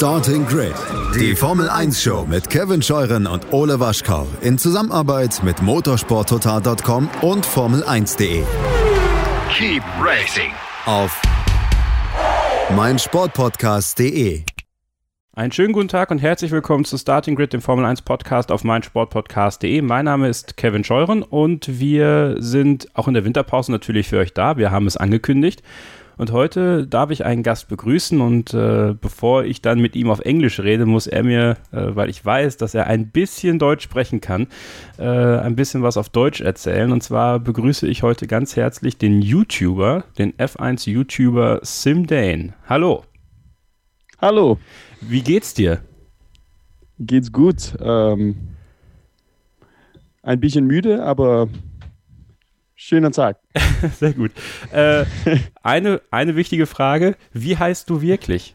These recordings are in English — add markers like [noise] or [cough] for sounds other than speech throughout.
Starting Grid, die Formel 1 Show mit Kevin Scheuren und Ole Waschkau in Zusammenarbeit mit motorsporttotal.com und Formel1.de. Keep racing auf meinsportpodcast.de. Einen schönen guten Tag und herzlich willkommen zu Starting Grid, dem Formel 1 Podcast auf meinsportpodcast.de. Mein Name ist Kevin Scheuren und wir sind auch in der Winterpause natürlich für euch da. Wir haben es angekündigt. Und heute darf ich einen Gast begrüßen und äh, bevor ich dann mit ihm auf Englisch rede, muss er mir, äh, weil ich weiß, dass er ein bisschen Deutsch sprechen kann, äh, ein bisschen was auf Deutsch erzählen. Und zwar begrüße ich heute ganz herzlich den YouTuber, den F1 YouTuber Sim Dane. Hallo. Hallo. Wie geht's dir? Geht's gut. Ähm, ein bisschen müde, aber schöner Tag. [laughs] Sehr gut. Äh, [laughs] eine, eine wichtige Frage: Wie heißt du wirklich?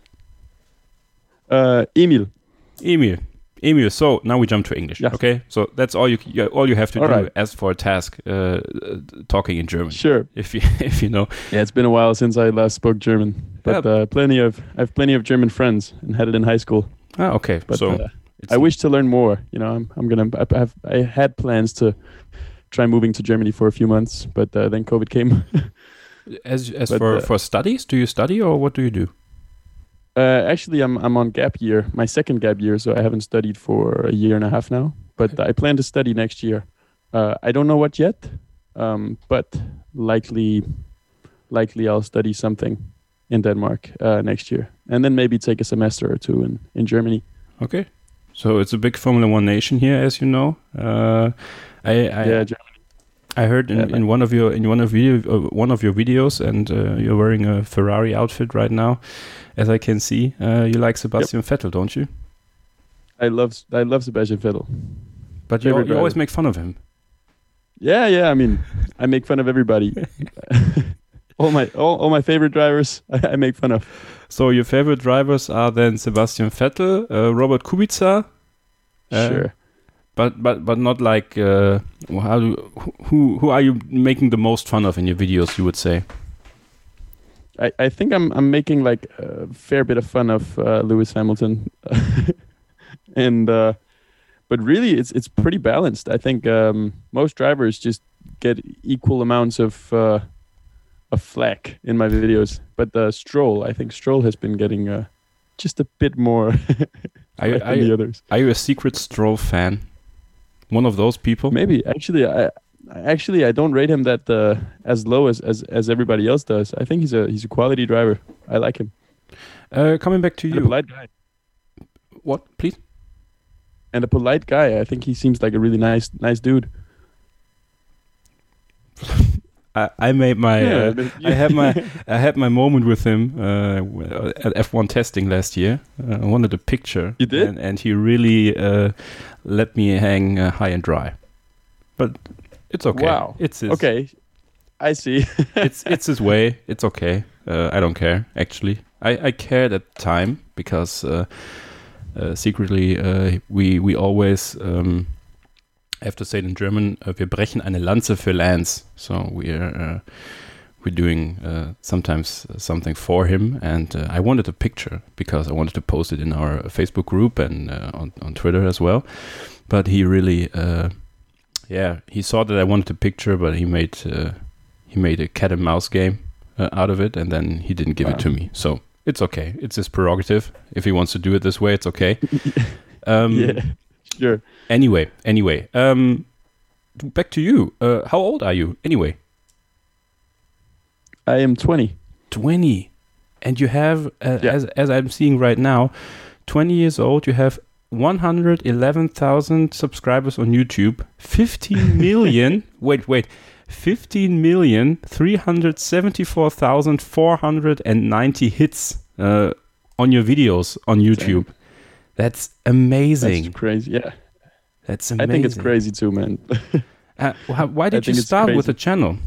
Äh, Emil. Emil. Emil. So now we jump to English. Yes. Okay. So that's all you all you have to All do right. as for a task uh, talking in German. Sure. If you [laughs] if you know. Yeah, it's been a while since I last spoke German, but Yeah. uh, plenty of I have plenty of German friends and had it in high school. Ah, okay. But so uh, I wish to learn more. You know, I'm I'm gonna I have I had plans to try moving to Germany for a few months, but uh, then COVID came. [laughs] as as but, for uh, for studies, do you study or what do you do? uh, actually, I'm I'm on gap year, my second gap year, so I haven't studied for a year and a half now. But I plan to study next year. Uh, I don't know what yet, um, but likely, likely I'll study something in Denmark uh, next year, and then maybe take a semester or two in in Germany. Okay. So it's a big Formula One nation here, as you know. Uh, I I, yeah, Germany. I heard in, Yeah, in one of your in one of video uh, one of your videos, and uh, you're wearing a Ferrari outfit right now, as I can see. Uh, you like Sebastian Vettel, don't you? I love I love Sebastian Vettel. But you, you always make fun of him. Yeah, yeah. I mean, [laughs] I make fun of everybody. [laughs] all my all, all my favorite drivers, I, [laughs] I make fun of. So your favorite drivers are then Sebastian Vettel, uh, Robert Kubica, Uh, sure. But but but not like uh, how do who who are you making the most fun of in your videos? You would say. I, I think I'm I'm making like a fair bit of fun of uh, Lewis Hamilton, [laughs] and uh, but really it's it's pretty balanced. I think um, most drivers just get equal amounts of uh, of flack in my videos. But uh, Stroll, I think Stroll has been getting uh, just a bit more [laughs] Are you, are, than the you, others. are you a secret Stroll fan? One of those people? Maybe actually I. Actually, I don't rate him that uh, as low as, as, as everybody else does. I think he's a he's a quality driver. I like him. Uh, coming back to And a you. polite guy. What, please? and a polite guy. I think he seems like a really nice nice dude. [laughs] I, I made my uh, I had my [laughs] I had my moment with him uh, at F1 testing last year. Uh, I wanted a picture. You did? and, and he really uh, let me hang uh, high and dry. But it's okay. Wow. It's his, okay. I see. [laughs] it's it's his way. It's okay. Uh, I don't care actually. I I cared at the time because uh, uh, secretly uh, we we always um, have to say it in German. Uh, wir brechen eine Lanze für Lance. So we're uh, we're doing uh, sometimes something for him, and uh, I wanted a picture because I wanted to post it in our Facebook group and uh, on on Twitter as well. But he really. Uh, yeah, he saw that I wanted a picture, but he made uh, he made a cat and mouse game uh, out of it, and then he didn't give it to me. So it's okay. It's his prerogative. If he wants to do it this way, it's okay. [laughs] Um, yeah. Sure. Anyway, anyway, um, back to you. Uh, how old are you? Anyway, I am 20. twenty, and you have, uh, Yeah. as as I'm seeing right now, twenty years old. You have. 111,000 subscribers on YouTube, 15 [laughs] million, wait, wait, 15 million 374,490 hits uh, on your videos on YouTube. That's amazing. That's crazy. Yeah. That's amazing. I think it's crazy too, man. [laughs] Uh, why did you start with a channel?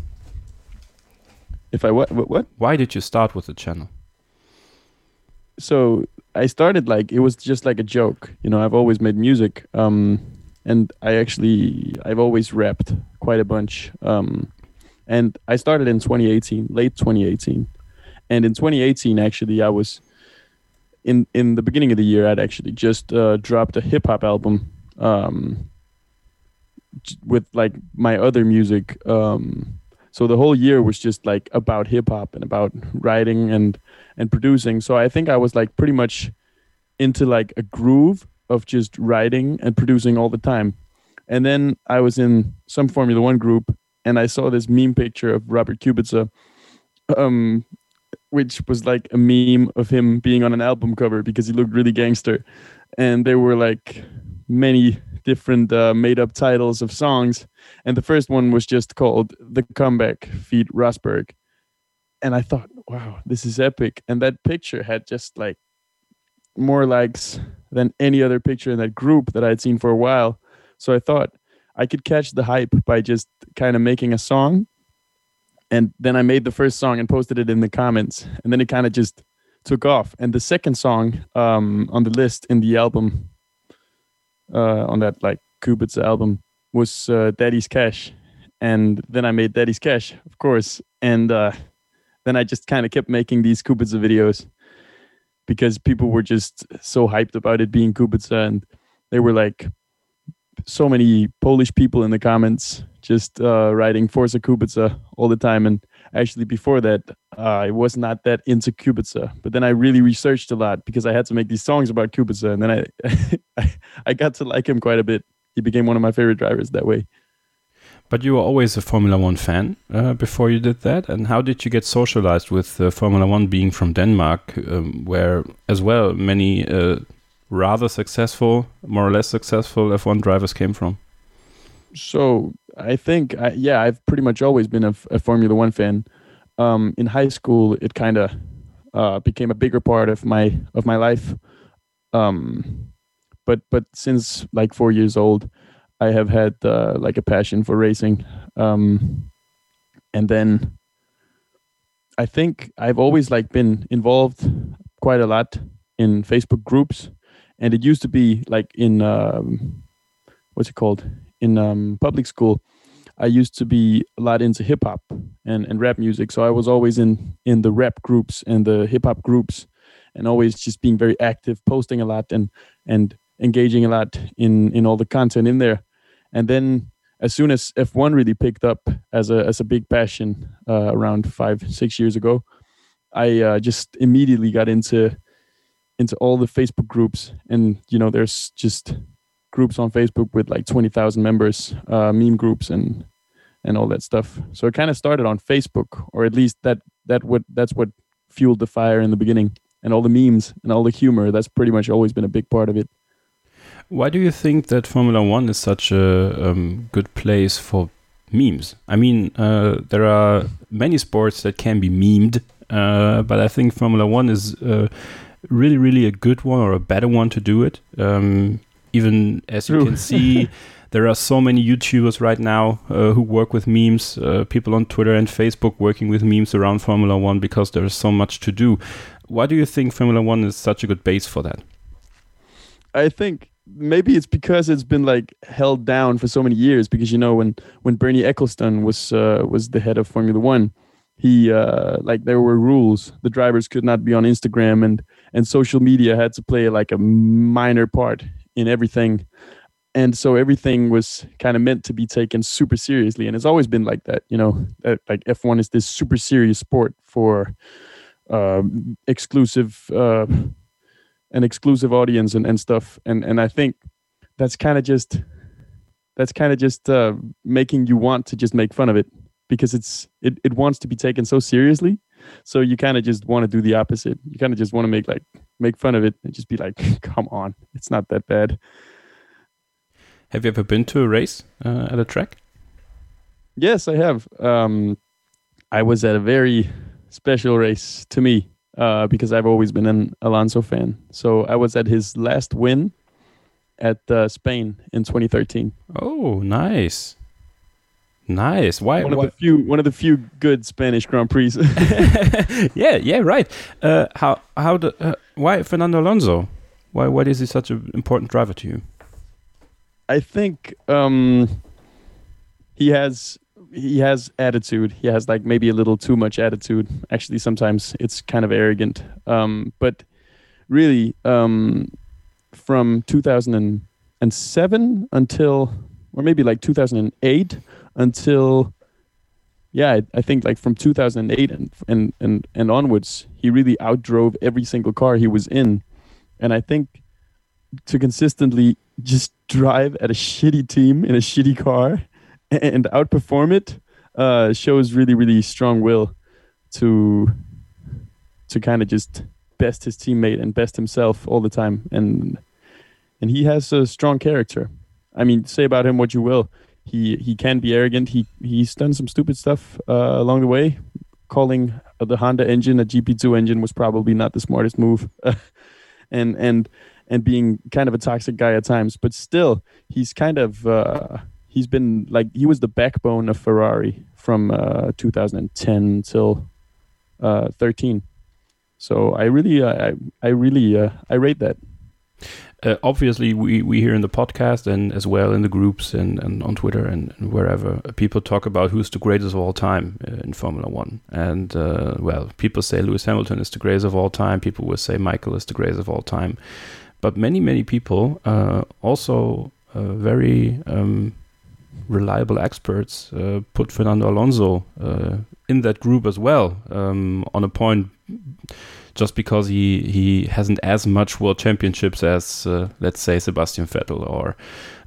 if I what what? what? Why did you start with the channel? So I started like it was just like a joke. You know, I've always made music. Um and I actually I've always rapped quite a bunch. Um and I started in 2018, late 2018. And in 2018 actually I was in in the beginning of the year, I'd actually just uh, dropped a hip hop album um, with like my other music. Um, so the whole year was just like about hip hop and about writing and and producing. So I think I was like pretty much into like a groove of just writing and producing all the time. And then I was in some Formula One group and I saw this meme picture of Robert Kubica, um, which was like a meme of him being on an album cover because he looked really gangster. And there were like many different uh, made up titles of songs. And the first one was just called The Comeback Feat Rosberg. And I thought, wow, this is epic. And that picture had just like more likes than any other picture in that group that I had seen for a while. So I thought I could catch the hype by just kind of making a song. And then I made the first song and posted it in the comments. And then it kind of just took off. And the second song um, on the list in the album, uh, on that like Kubica album, was uh, Daddy's Cash. And then I made Daddy's Cash, of course. And uh, then I just kind of kept making these Kubica videos because people were just so hyped about it being Kubica. And they were like, so many Polish people in the comments just uh, writing Forza Kubica all the time. And actually, before that, uh, I was not that into Kubica. But then I really researched a lot because I had to make these songs about Kubica. And then [laughs] I, I, got to like him quite a bit. He became one of my favorite drivers that way. But you were always a Formula One fan uh, before you did that. And how did you get socialized with uh, Formula One being from Denmark, um, where as well many uh, rather successful, more or less successful F1 drivers came from? So I think, I, yeah, I've pretty much always been a, a Formula One fan. Um, in high school, it kind of uh, became a bigger part of my of my life. Um, but but since like four years old, I have had uh, like a passion for racing. Um, and then I think I've always like been involved quite a lot in Facebook groups, and it used to be like in um, what's it called in um, public school. I used to be a lot into hip hop and, and rap music, so I was always in in the rap groups and the hip hop groups, and always just being very active, posting a lot and and engaging a lot in in all the content in there. And then as soon as F1 really picked up as a as a big passion uh, around five six years ago, I uh, just immediately got into into all the Facebook groups, and you know, there's just groups on Facebook with like twenty thousand members, uh, meme groups, and and all that stuff. So it kind of started on Facebook, or at least that that what that's what fueled the fire in the beginning, and all the memes and all the humor. That's pretty much always been a big part of it. Why do you think that Formula One is such a um, good place for memes? I mean, uh, there are many sports that can be memed, uh, but I think Formula One is uh, really, really a good one or a better one to do it. Um, even as you can see, [laughs] there are so many YouTubers right now uh, who work with memes, uh, people on Twitter and Facebook working with memes around Formula One because there is so much to do. Why do you think Formula One is such a good base for that? I think maybe it's because it's been like held down for so many years. Because you know when when Bernie Ecclestone was uh, was the head of Formula One, he uh, like there were rules. The drivers could not be on Instagram, and and social media had to play like a minor part in everything. And so everything was kind of meant to be taken super seriously, and it's always been like that. You know, like F1 is this super serious sport for um, exclusive uh, an exclusive audience and, and stuff and and i think that's kind of just that's kind of just uh, making you want to just make fun of it because it's it, it wants to be taken so seriously so you kind of just want to do the opposite you kind of just want to make like make fun of it and just be like [laughs] come on it's not that bad Have you ever been to a race uh, at a track? yes i have um i was at a very special race to me uh, because I've always been an Alonso fan. So I was at his last win at uh, Spain in 2013. Oh, nice, nice. Why? One of why- the few, one of the few good Spanish Grand Prix. [laughs] [laughs] yeah, yeah, right. Uh, how how the uh, why Fernando Alonso? Why why is he such an important driver to you? I think um, he has he has attitude. He has like maybe a little too much attitude. Actually, sometimes it's kind of arrogant. Um, but really um, from 2007 until, or maybe like 2008 until, yeah, I, think like from 2008 and, and and and onwards, he really outdrove every single car he was in, and I think to consistently just drive at a shitty team in a shitty car [laughs] and outperform it uh, shows really really strong will to to kind of just best his teammate and best himself all the time. And and he has a strong character i mean say about him what you will. He he can be arrogant. He he's done some stupid stuff uh, along the way. Calling the honda engine a gp2 engine was probably not the smartest move. [laughs] And and and being kind of a toxic guy at times. But still he's kind of uh, he's been like he was the backbone of ferrari from uh, 2010 till uh, 13 so I really, uh, I, I really, uh, I rate that. Uh, obviously, we, we here in the podcast and as well in the groups and, and on Twitter and, and wherever, uh, people talk about who's the greatest of all time uh, in Formula One. And, uh, well, people say Lewis Hamilton is the greatest of all time. People will say Michael is the greatest of all time. But many, many people, also very um, reliable experts, put Fernando Alonso in that group as well um, on a point just because he he hasn't as much world championships as uh, let's say Sebastian Vettel or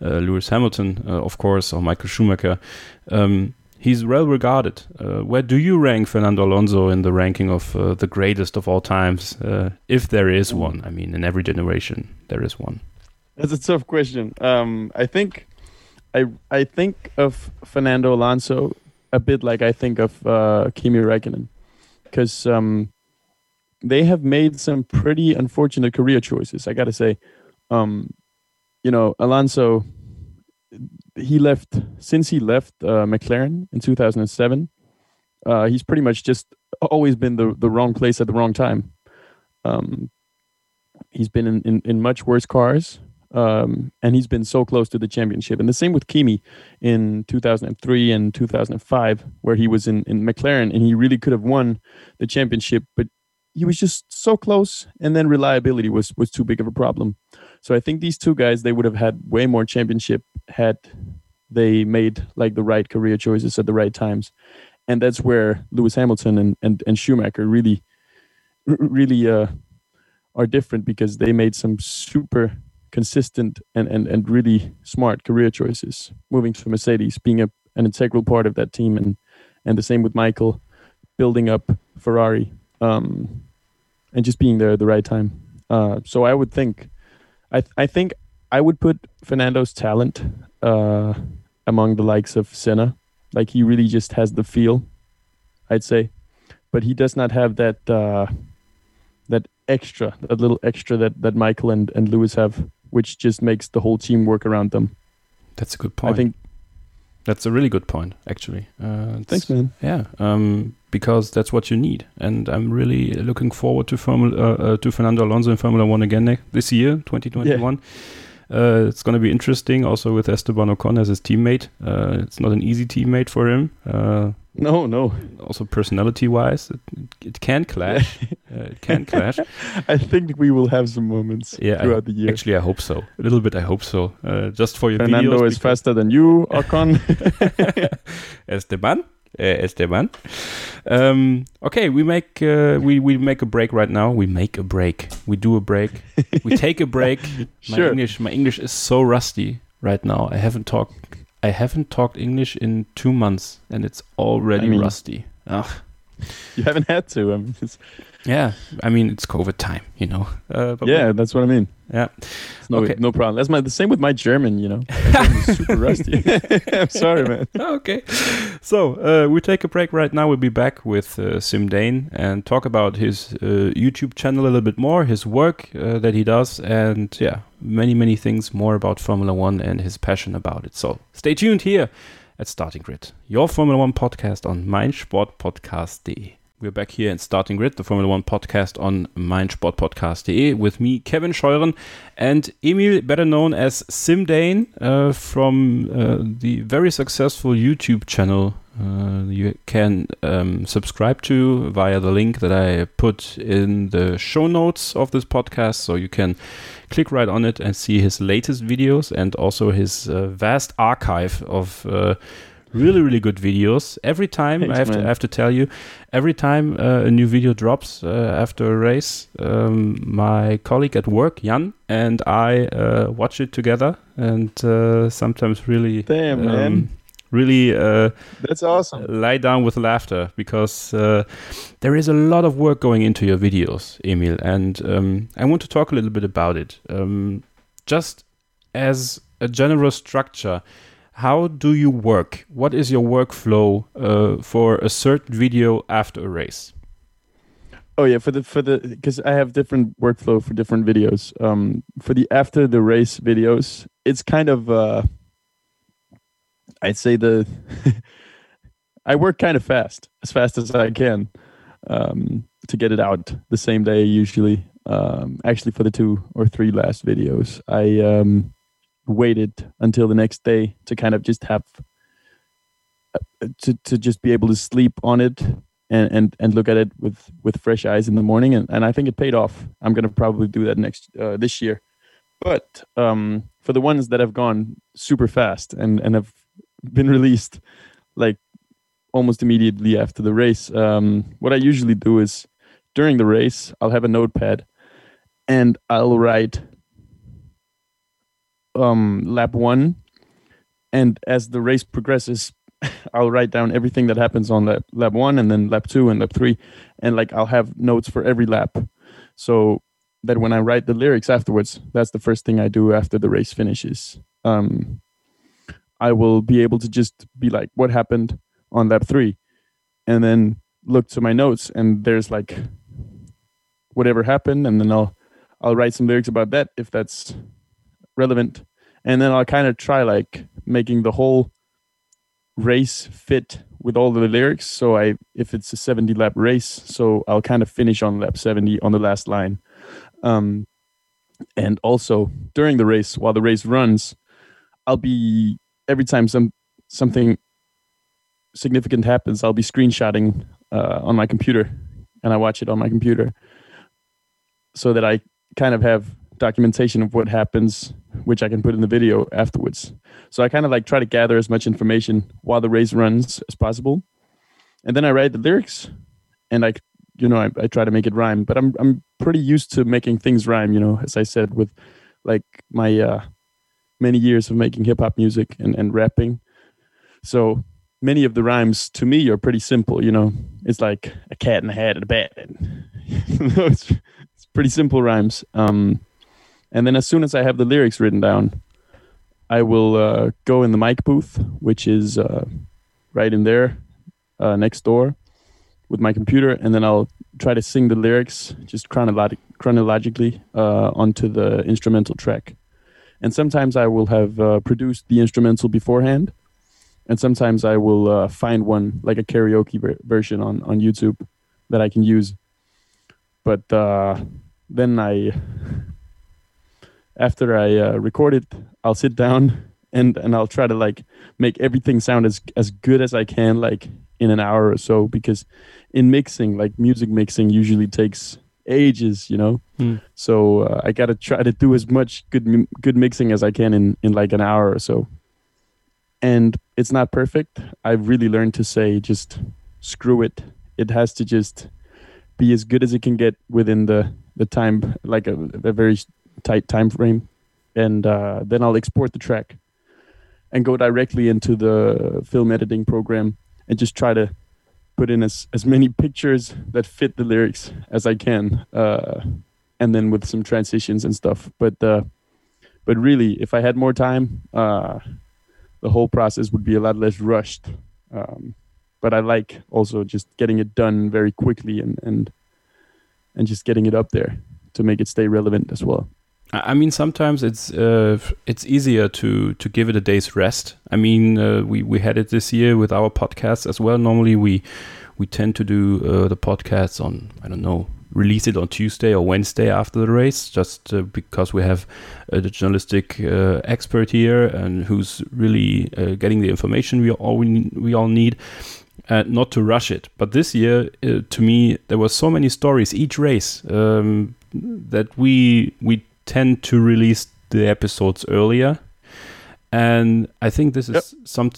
uh, Lewis Hamilton, uh, of course, or Michael Schumacher. Um, he's well regarded. Uh, where do you rank Fernando Alonso in the ranking of uh, the greatest of all times, uh, if there is one? I mean, in every generation there is one. That's a tough question. Um, I think I I think of Fernando Alonso a bit like I think of Kimi Räikkönen, because um, they have made some pretty unfortunate career choices. I got to say, um, you know, Alonso, he left since he left uh, McLaren in 2007. Uh, he's pretty much just always been the the wrong place at the wrong time. Um, he's been in, in, in much worse cars, um, and he's been so close to the championship. And the same with Kimi in 2003 and 2005, where he was in, in McLaren and he really could have won the championship, but he was just so close, and then reliability was was too big of a problem. So I think these two guys they would have had way more championship had they made like the right career choices at the right times, and that's where Lewis Hamilton and and, and Schumacher really really uh, are different because they made some super consistent and, and, and really smart career choices. Moving to Mercedes, being a, an integral part of that team, and and the same with Michael, building up Ferrari um, and just being there at the right time. Uh, so I would think, I th- I think I would put Fernando's talent uh, among the likes of Senna. Like he really just has the feel, I'd say, but he does not have that uh, that extra, that little extra that that Michael and and Lewis have, which just makes the whole team work around them. That's a good point. I think that's a really good point, actually. Uh, Thanks, man. Yeah, um, because that's what you need, and I'm really looking forward to Formula uh, uh, to Fernando Alonso in Formula One again next, this year, 2021. Yeah. Uh, it's going to be interesting also with Esteban Ocon as his teammate. Uh, it's not an easy teammate for him. Uh, no, no. Also, personality wise, it, it can clash. [laughs] uh, it can clash. I think we will have some moments yeah, throughout I, the year. Actually, I hope so. A little bit, I hope so. Uh, just for your Fernando videos. is faster than you, Ocon. [laughs] [laughs] Esteban. Uh, Esteban. Um, okay, we make uh, we we make a break right now. We make a break. We do a break. we [laughs] take a break. My sure. English, my English is so rusty right now. I haven't talked I haven't talked English in two months, and it's already I mean, rusty. Ugh. [laughs] You haven't had to. I mean, yeah, I mean it's COVID time, you know. Uh, yeah, we, that's what I mean. Yeah, it's no, okay. no problem. That's my the same with my German. You know, [laughs] super rusty. [laughs] I'm sorry, man. Okay, so uh, we take a break right now. We'll be back with uh, Sim Dane and talk about his uh, YouTube channel a little bit more, his work uh, that he does, and yeah, many many things more about Formula One and his passion about it. So stay tuned here at Starting Grid, your Formula One podcast on meinsportpodcast.de. We're back here in Starting Grid, the Formula One podcast on meinsportpodcast.de with me, Kevin Scheuren, and Emil, better known as Simdane, uh, from uh, the very successful YouTube channel uh, you can um, subscribe to via the link that I put in the show notes of this podcast. So you can click right on it and see his latest videos and also his uh, vast archive of uh, really really good videos every time Thanks, I, have to, I have to tell you every time uh, a new video drops uh, after a race um, my colleague at work jan and i uh, watch it together and uh, sometimes really Damn, um, man. really uh, That's awesome. lie down with laughter because uh, there is a lot of work going into your videos, Emil, and um, I want to talk a little bit about it. Um, just as a general structure, how do you work? What is your workflow uh, for a certain video after a race? Oh yeah, for the for the because I have different workflow for different videos. Um, for the after the race videos, it's kind of uh, I'd say the [laughs] I work kind of fast, as fast as I can, um, to get it out the same day usually. Um, actually, for the two or three last videos, I um, waited until the next day to kind of just have uh, to to just be able to sleep on it and and and look at it with with fresh eyes in the morning and, and I think it paid off. I'm gonna probably do that next uh, this year. But um, for the ones that have gone super fast and and have been [laughs] released like almost immediately after the race, um, what I usually do is during the race I'll have a notepad and I'll write um, lap one, and as the race progresses, [laughs] I'll write down everything that happens on lap lap one, and then lap two and lap three, and like I'll have notes for every lap, so that when I write the lyrics afterwards, that's the first thing I do after the race finishes. Um, I will be able to just be like, what happened on lap three, and then look to my notes, and there's like whatever happened, and then I'll I'll write some lyrics about that if that's relevant, and then I'll kind of try like making the whole race fit with all the lyrics. So I, if it's a 70 lap race, so I'll kind of finish on lap 70 on the last line. Um, and also during the race, while the race runs, I'll be every time some something significant happens, I'll be screenshotting uh, on my computer, and I watch it on my computer, so that I kind of have documentation of what happens, which I can put in the video afterwards. So I kind of like try to gather as much information while the race runs as possible, and then I write the lyrics, and I, you know, I, I try to make it rhyme. But I'm I'm pretty used to making things rhyme. You know, as I said, with like my uh, many years of making hip hop music and and rapping, so many of the rhymes to me are pretty simple. You know, it's like a cat in a hat and a bat. And, you know, it's, it's pretty simple rhymes. Um, and then as soon as I have the lyrics written down, I will uh, go in the mic booth, which is uh, right in there, uh, next door, with my computer, and then I'll try to sing the lyrics just chronolog- chronologically uh, onto the instrumental track. And sometimes I will have uh, produced the instrumental beforehand, and sometimes I will uh, find one like a karaoke ver- version on on YouTube that I can use. But then I [laughs] after I uh, record it, I'll sit down and and I'll try to like make everything sound as as good as I can, like in an hour or so. Because in mixing, like music mixing, usually takes ages, you know. Hmm. So uh, I gotta try to do as much good good mixing as I can in in like an hour or so. And it's not perfect. I've really learned to say just screw it. It has to just be as good as it can get within the the time, like a, a very tight time frame and uh, then i'll export the track and go directly into the film editing program and just try to put in as, as many pictures that fit the lyrics as i can uh, and then with some transitions and stuff. But uh, but really if i had more time uh, the whole process would be a lot less rushed. Um, but i like also just getting it done very quickly and and and just getting it up there to make it stay relevant as well I mean, sometimes it's uh, it's easier to to give it a day's rest. I mean, uh, we we had it this year with our podcast as well. Normally, we we tend to do uh, the podcasts on I don't know release it on Tuesday or Wednesday after the race, just uh, because we have uh, the journalistic uh, expert here and who's really uh, getting the information we all we, we all need. Uh, not to rush it, but this year, uh, to me, there were so many stories each race um, that we we tend to release the episodes earlier, and I think this is Yep. some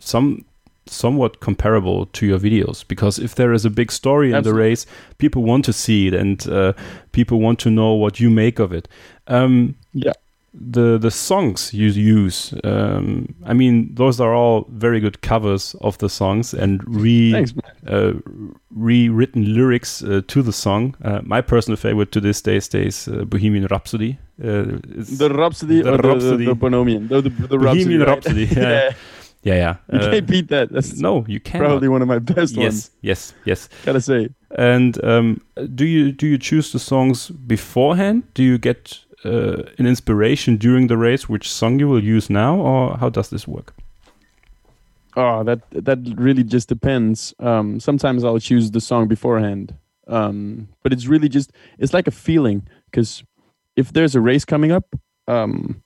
some somewhat comparable to your videos because if there is a big story in the race, people want to see it and uh, people want to know what you make of it. Um, Yeah. The the songs you use, um, I mean, those are all very good covers of the songs and re Thanks, uh, rewritten lyrics uh, to the song. Uh, my personal favorite to this day stays uh, Bohemian Rhapsody. Uh, The Rhapsody The Rhapsody. the, the Bohemian. The, the, the Bohemian Rhapsody. [laughs] Rhapsody, right? yeah. yeah, yeah. You can't beat that. That's no, you can't. probably one of my best ones. yes, ones. yes, yes. Gotta say. And um, do you do you choose the songs beforehand? Do you get uh, an inspiration during the race which song you will use now, or how does this work? Oh, that that really just depends. Um, sometimes I'll choose the song beforehand, um, but it's really just it's like a feeling. Because if there's a race coming up, um,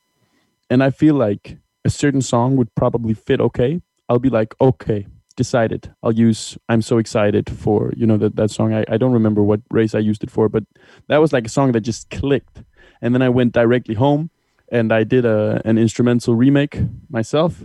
and I feel like a certain song would probably fit okay, I'll be like, okay, decided. I'll use "I'm so excited" for you know that that song. I, I don't remember what race I used it for, but that was like a song that just clicked. And then I went directly home, and I did a an instrumental remake myself,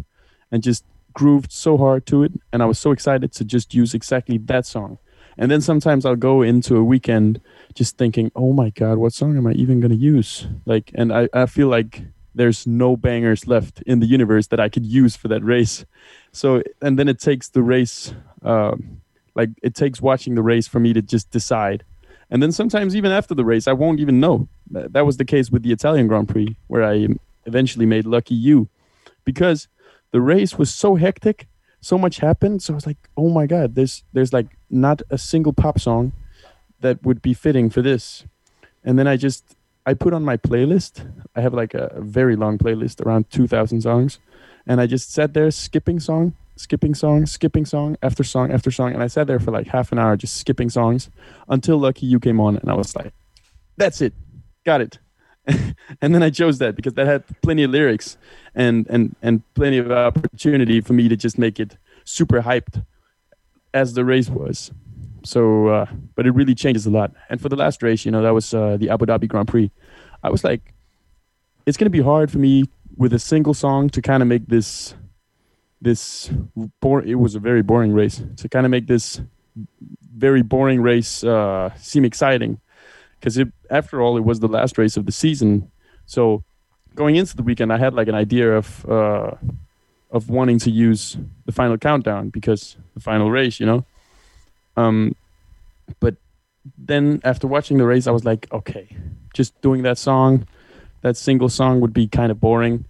and just grooved so hard to it and I was so excited to just use exactly that song. And then sometimes I'll go into a weekend just thinking, "Oh my god, what song am I even going to use?" Like and I I feel like there's no bangers left in the universe that I could use for that race. So and then it takes the race um like it takes watching the race for me to just decide. And then sometimes even after the race I won't even know. That was the case with the Italian Grand Prix where I eventually made Lucky You because the race was so hectic, so much happened. So I was like, oh my god, there's there's like not a single pop song that would be fitting for this. And then I just I put on my playlist. I have like a, a very long playlist, around two thousand songs, and I just sat there skipping song, skipping song, skipping song after song after song, and I sat there for like half an hour just skipping songs until Lucky You came on, and I was like, that's it, got it. [laughs] and then I chose that because that had plenty of lyrics and and and plenty of opportunity for me to just make it super hyped as the race was. So, uh, but it really changes a lot. And for the last race, you know, that was uh, the Abu Dhabi Grand Prix. I was like, it's gonna be hard for me with a single song to kind of make this this. It was a very boring race to kind of make this very boring race uh, seem exciting because after all, it was the last race of the season. So going into the weekend, I had like an idea of uh, of wanting to use the final countdown because the final race, you know. Um, but then after watching the race, I was like, okay, just doing that song, that single song would be kind of boring.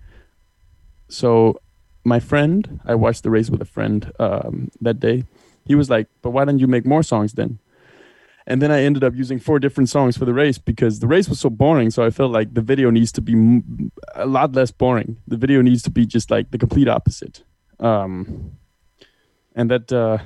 So my friend, I watched the race with a friend um, that day. He was like, but why don't you make more songs then? and then I ended up using four different songs for the race because the race was so boring. So I felt like the video needs to be m- a lot less boring. The video needs to be just like the complete opposite. Um, and that uh,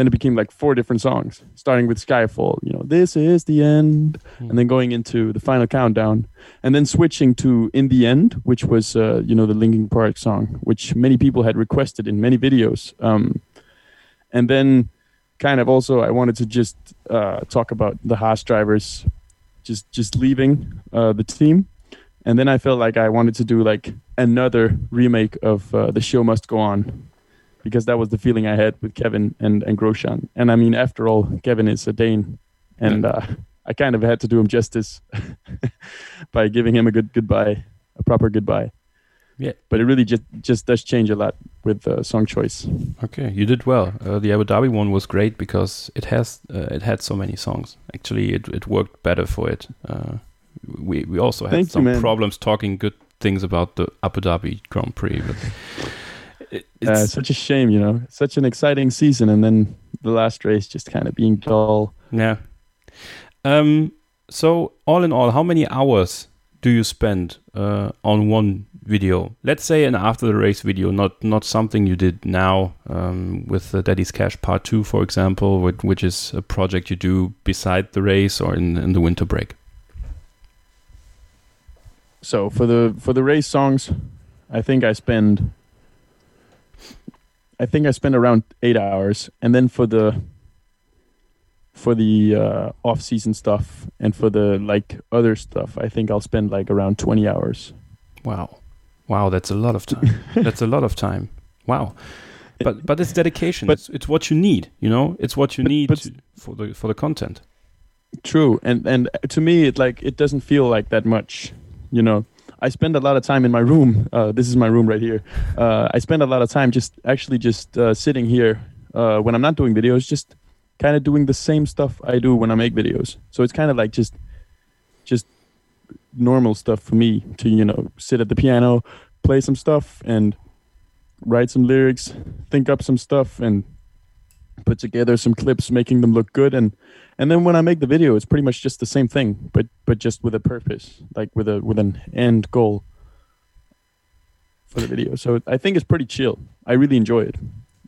then it became like four different songs, starting with Skyfall. You know, this is the end, and then going into the final countdown, and then switching to "In the End," which was uh, you know the Linkin Park song, which many people had requested in many videos. Um, and then kind of also I wanted to just uh, talk about the Haas drivers just just leaving uh, the team, and then I felt like I wanted to do like another remake of uh, the show must go on, because that was the feeling I had with Kevin and and Grosjean. And I mean, after all, Kevin is a Dane, and uh, I kind of had to do him justice [laughs] by giving him a good goodbye, a proper goodbye. Yeah. But it really just just does change a lot with uh, song choice. Okay, you did well. Uh, the Abu Dhabi one was great because it has uh, it had so many songs. Actually, it it worked better for it. Uh, we we also had Thank some man. problems talking good things about the Abu Dhabi Grand Prix, but it, Uh, it's it's such a shame, you know. Such an exciting season, and then the last race just kind of being dull. yeah. Um. So all in all, how many hours do you spend uh, on one video. Let's say an after the race video, not not something you did now um, with the Daddy's Cash Part Two, for example, which, which is a project you do beside the race or in, in the winter break. So for the for the race songs, I think I spend I think I spend around eight hours, and then for the for the uh, off season stuff and for the like other stuff, I think I'll spend like around twenty hours. Wow, wow, that's a lot of time. [laughs] that's a lot of time. Wow, but but it's dedication. But- it's, it's what you need. You know, it's what you But- need but- to, for the for the content. True, and and to me, it like it doesn't feel like that much. You know, I spend a lot of time in my room. Uh, this is my room right here. Uh, I spend a lot of time just actually just uh, sitting here uh, when I'm not doing videos, just kind of doing the same stuff I do when I make videos. So it's kind of like just just normal stuff for me to you know sit at the piano, play some stuff, and write some lyrics, think up some stuff, and put together some clips, making them look good, and and then when I make the video, it's pretty much just the same thing, but but just with a purpose, like with a with an end goal for the video. So I think it's pretty chill. I really enjoy it.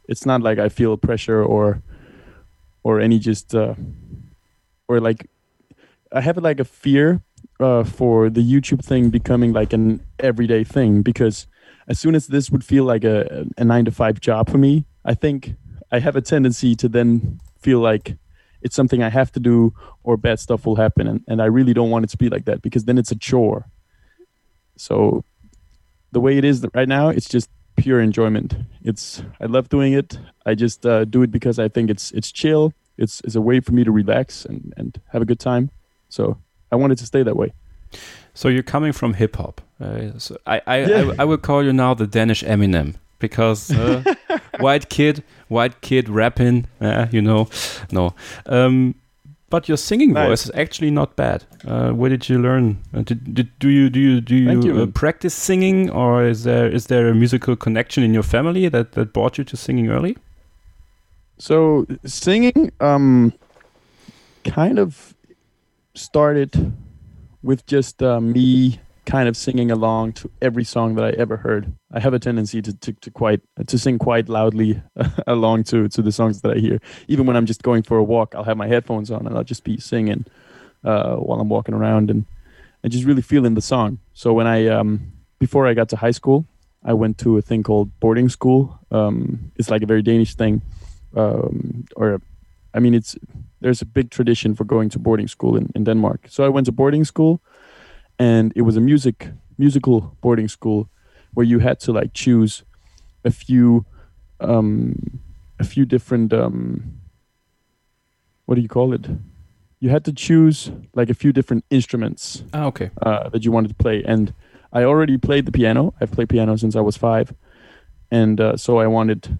It's not like I feel pressure or or any just uh, or like I have like a fear uh, for the YouTube thing becoming like an everyday thing because as soon as this would feel like a, a nine to five job for me, I think I have a tendency to then feel like it's something I have to do or bad stuff will happen. And, and I really don't want it to be like that because then it's a chore. So the way it is right now, it's just pure enjoyment. It's I love doing it. I just uh, do it because I think it's it's chill. It's it's a way for me to relax and, and have a good time. So I want it to stay that way. So you're coming from hip hop. Uh, so I I, Yeah. I I will call you now the Danish Eminem because uh, [laughs] white kid, white kid rapping. Uh, you know, no. Um, but your singing Nice. voice is actually not bad. Uh, where did you learn? Uh, did, did, do you do you do you, you, uh, practice singing, or is there is there a musical connection in your family that that brought you to singing early? So singing, um, kind of started with just uh, me kind of singing along to every song that I ever heard. I have a tendency to to, to quite to sing quite loudly [laughs] along to to the songs that I hear. Even when I'm just going for a walk, I'll have my headphones on and I'll just be singing uh, while I'm walking around and and just really feeling the song. So when I um, before I got to high school, I went to a thing called boarding school. Um, it's like a very Danish thing um, or I mean, it's there's a big tradition for going to boarding school in, in Denmark. So I went to boarding school, and it was a music musical boarding school where you had to like choose a few um, a few different um, what do you call it? You had to choose like a few different instruments Ah, okay. uh, that you wanted to play. And I already played the piano. I've played piano since I was five, and uh, so I wanted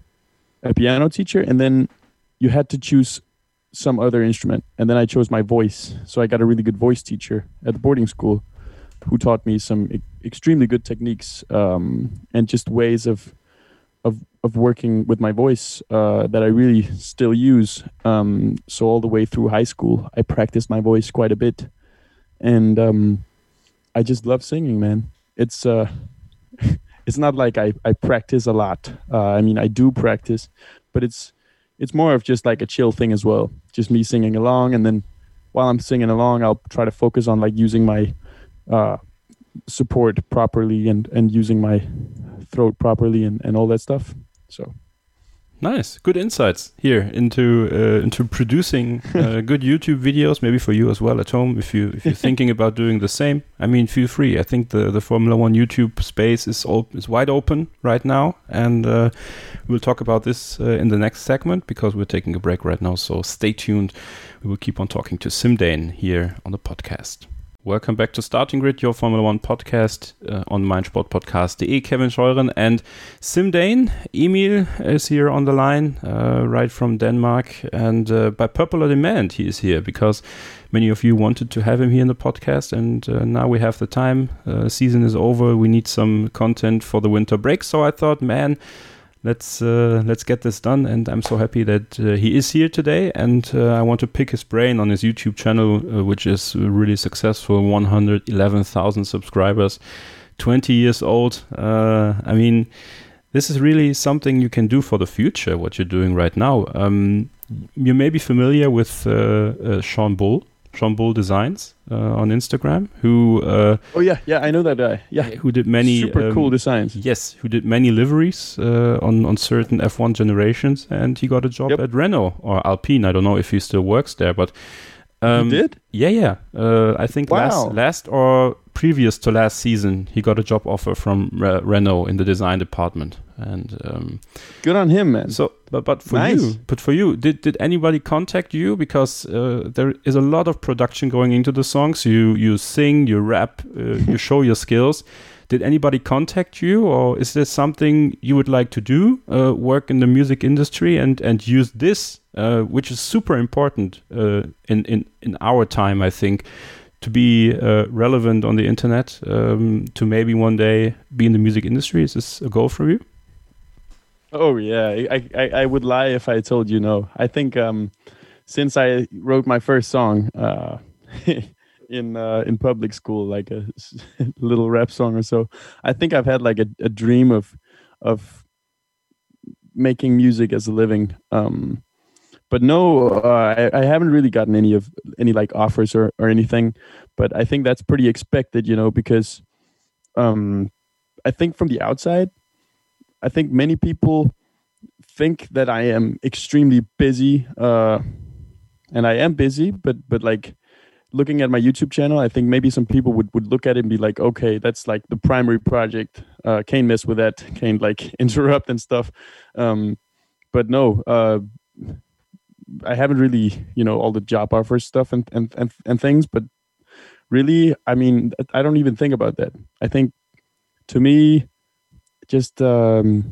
a piano teacher. And then you had to choose some other instrument, and then I chose my voice. So I got a really good voice teacher at the boarding school, who taught me some e- extremely good techniques um, and just ways of of of working with my voice uh, that I really still use. Um, so all the way through high school, I practiced my voice quite a bit, and um, I just love singing, man. It's uh, [laughs] it's not like I I practice a lot. Uh, I mean, I do practice, but it's it's more of just like a chill thing as well. Just me singing along, and then while I'm singing along, I'll try to focus on like using my uh, support properly and and using my throat properly and and all that stuff. So Nice, good insights here into uh, into producing uh, [laughs] good YouTube videos. Maybe for you as well at home, if you if you're thinking about doing the same. I mean, feel free. I think the the Formula One YouTube space is op- is wide open right now, and uh, we'll talk about this uh, in the next segment because we're taking a break right now. So stay tuned. We will keep on talking to Simdane here on the podcast. Welcome back to Starting Grid, your Formula One podcast uh, on meinsportpodcast.de. Kevin Scheuren and Sim Dane. Emil is here on the line, uh, right from Denmark. And uh, by popular demand, he is here because many of you wanted to have him here in the podcast. And uh, now we have the time. Uh, season is over. We need some content for the winter break. So I thought, man, let's uh, let's get this done and i'm so happy that uh, he is here today and uh, i want to pick his brain on his youtube channel uh, which is really successful 111000 subscribers 20 years old. Uh, I mean, this is really something you can do for the future. What you're doing right now. Um, you may be familiar with uh, uh, Sean Bull. Bull Designs uh, on Instagram, who uh, Oh yeah, yeah, I know that guy. Yeah, who did many super um, cool designs. Yes, who did many liveries uh, on on certain F1 generations, and he got a job Yep. at Renault or Alpine. I don't know if he still works there, but um, he did. Yeah, yeah. Uh, I think Wow. last last or previous to last season, he got a job offer from Re- Renault in the design department, and um, Good on him, man. so. But but for Nice. you, but for you, did did anybody contact you because uh, there is a lot of production going into the songs? You you sing, you rap, uh, [laughs] you show your skills. Did anybody contact you, or is there something you would like to do? Uh, work in the music industry and and use this, uh, which is super important uh, in in in our time, I think, to be uh, relevant on the internet. Um, to maybe one day be in the music industry. Is this a goal for you? Oh yeah, I, I I would lie if I told you no. I think um, since I wrote my first song uh, [laughs] in uh, in public school, like a [laughs] little rap song or so, I think I've had like a, a dream of of making music as a living. Um, but no, uh, I, I haven't really gotten any of any like offers or or anything. But I think that's pretty expected, you know, because um, I think from the outside. I think many people think that I am extremely busy, uh, and I am busy. But but like looking at my YouTube channel, I think maybe some people would would look at it and be like, okay, that's like the primary project. Uh, can't mess with that. Can't like [laughs] interrupt and stuff. Um, but no, uh, I haven't really, you know, all the job offers stuff and and and, and things. But really, I mean, I don't even think about that. I think to me just um,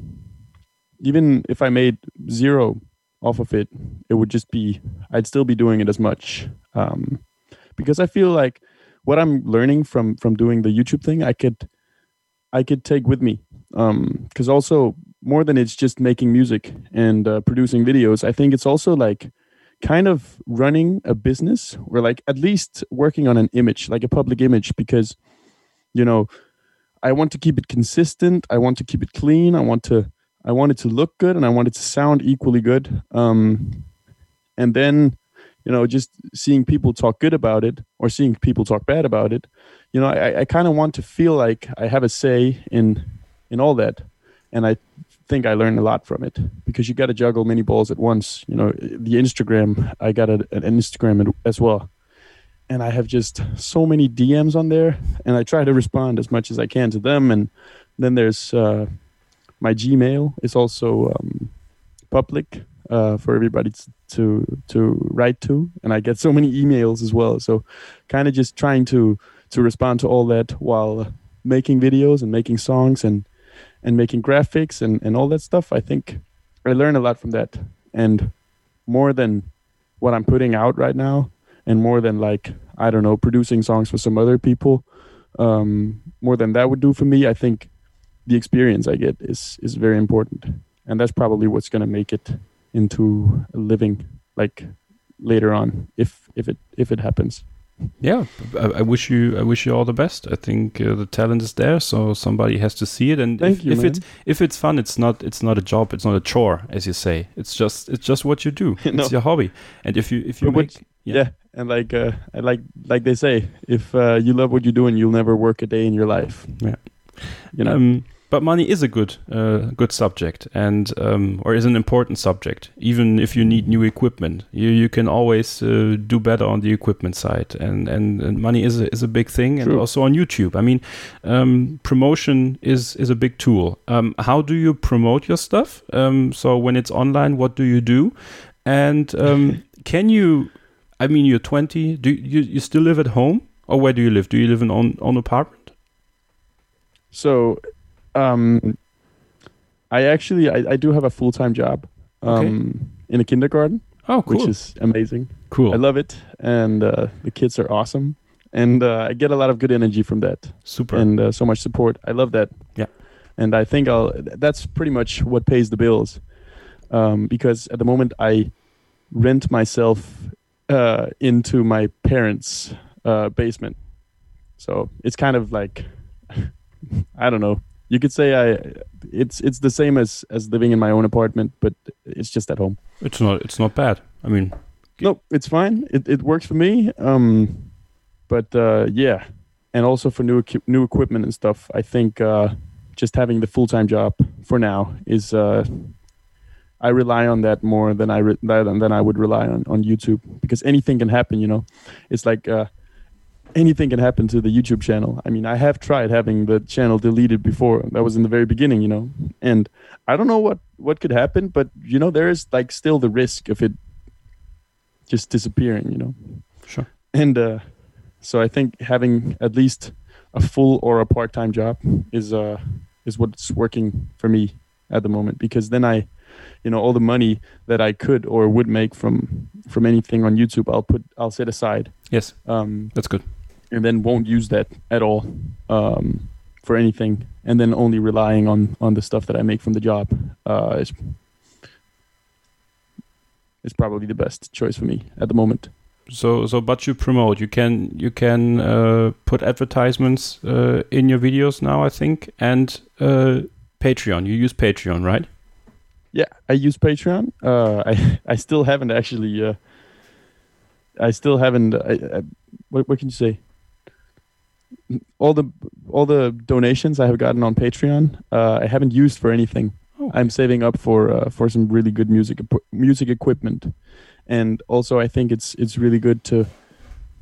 even if I made zero off of it, it would just be I'd still be doing it as much um, because I feel like what I'm learning from from doing the YouTube thing, I could I could take with me because also more than it's just making music and uh, producing videos, I think it's also like kind of running a business or like at least working on an image, like a public image, because you know I want to keep it consistent. I want to keep it clean. I want to I want it to look good and I want it to sound equally good. Um, and then, you know, just seeing people talk good about it or seeing people talk bad about it, you know, I, I kind of want to feel like I have a say in in all that. And I think I learned a lot from it because you got to juggle many balls at once. You know, the Instagram, I got a, an Instagram as well and I have just so many DMs on there, and I try to respond as much as I can to them. And then there's uh, my Gmail is also um, public uh, for everybody to to write to, and I get so many emails as well. So, kind of just trying to to respond to all that while making videos and making songs and and making graphics and and all that stuff. I think I learn a lot from that, and more than what I'm putting out right now and more than like I don't know producing songs for some other people. Um, more than that would do for me, I think the experience I get is is very important, and that's probably what's gonna make it into a living like later on if if it if it happens. Yeah, I, I wish you I wish you all the best. I think uh, the talent is there, so somebody has to see it. And Thank if, you, if it's if it's fun, it's not it's not a job, it's not a chore, as you say. It's just it's just what you do. [laughs] No. It's your hobby. And if you if you make Yeah. Yeah. and like uh, like like they say, if uh, you love what you're doing, you'll never work a day in your life. Yeah. you know. Um, but money is a good uh, good subject, and um, or is an important subject. Even if you need new equipment, you you can always uh, do better on the equipment side, and and, and money is a, is a big thing, and also on YouTube. I mean, um, promotion is is a big tool. Um, how do you promote your stuff? Um, so when it's online, what do you do? And um, [laughs] can you? I mean, you're 20. Do you you still live at home, or where do you live? Do you live in own own apartment? So, um, I actually I, I do have a full time job Okay. um, in a kindergarten, Oh, cool. which is amazing. cool. I love it, and uh, the kids are awesome, and uh, I get a lot of good energy from that, Super. and uh, so much support. I love that. Yeah. and I think I'll. That's pretty much what pays the bills, um, because at the moment I rent myself uh, into my parents' uh, basement, so it's kind of like [laughs] I don't know. You could say I it's it's the same as as living in my own apartment, but it's just at home. It's not. It's not bad. I mean, No, it's fine. It it works for me. Um, but uh, yeah, and also for new new equipment and stuff, I think uh, just having the full time job for now is uh, I rely on that more than I re- than, than I would rely on on YouTube because anything can happen. You know, it's like. Uh, Anything can happen to the YouTube channel. I mean, I have tried having the channel deleted before. That was in the very beginning, you know. And I don't know what what could happen, but you know, there is like still the risk of it just disappearing, you know. sure. And uh, so I think having at least a full or a part-time job is uh is what's working for me at the moment because then I, you know, all the money that I could or would make from from anything on YouTube, I'll put I'll set aside, Yes, um, that's good. And then won't use that at all um, for anything, and then only relying on on the stuff that I make from the job uh, is is probably the best choice for me at the moment. So, so, but you promote. You can, you can uh, put advertisements uh, in your videos now, I think, and uh, Patreon. You use Patreon, right? Yeah, I use Patreon. Uh, [laughs] I I still haven't actually. Uh, I still haven't. I, I, what what can you say? All the all the donations I have gotten on Patreon, uh, I haven't used for anything. Oh. I'm saving up for uh, for some really good music music equipment, and also I think it's it's really good to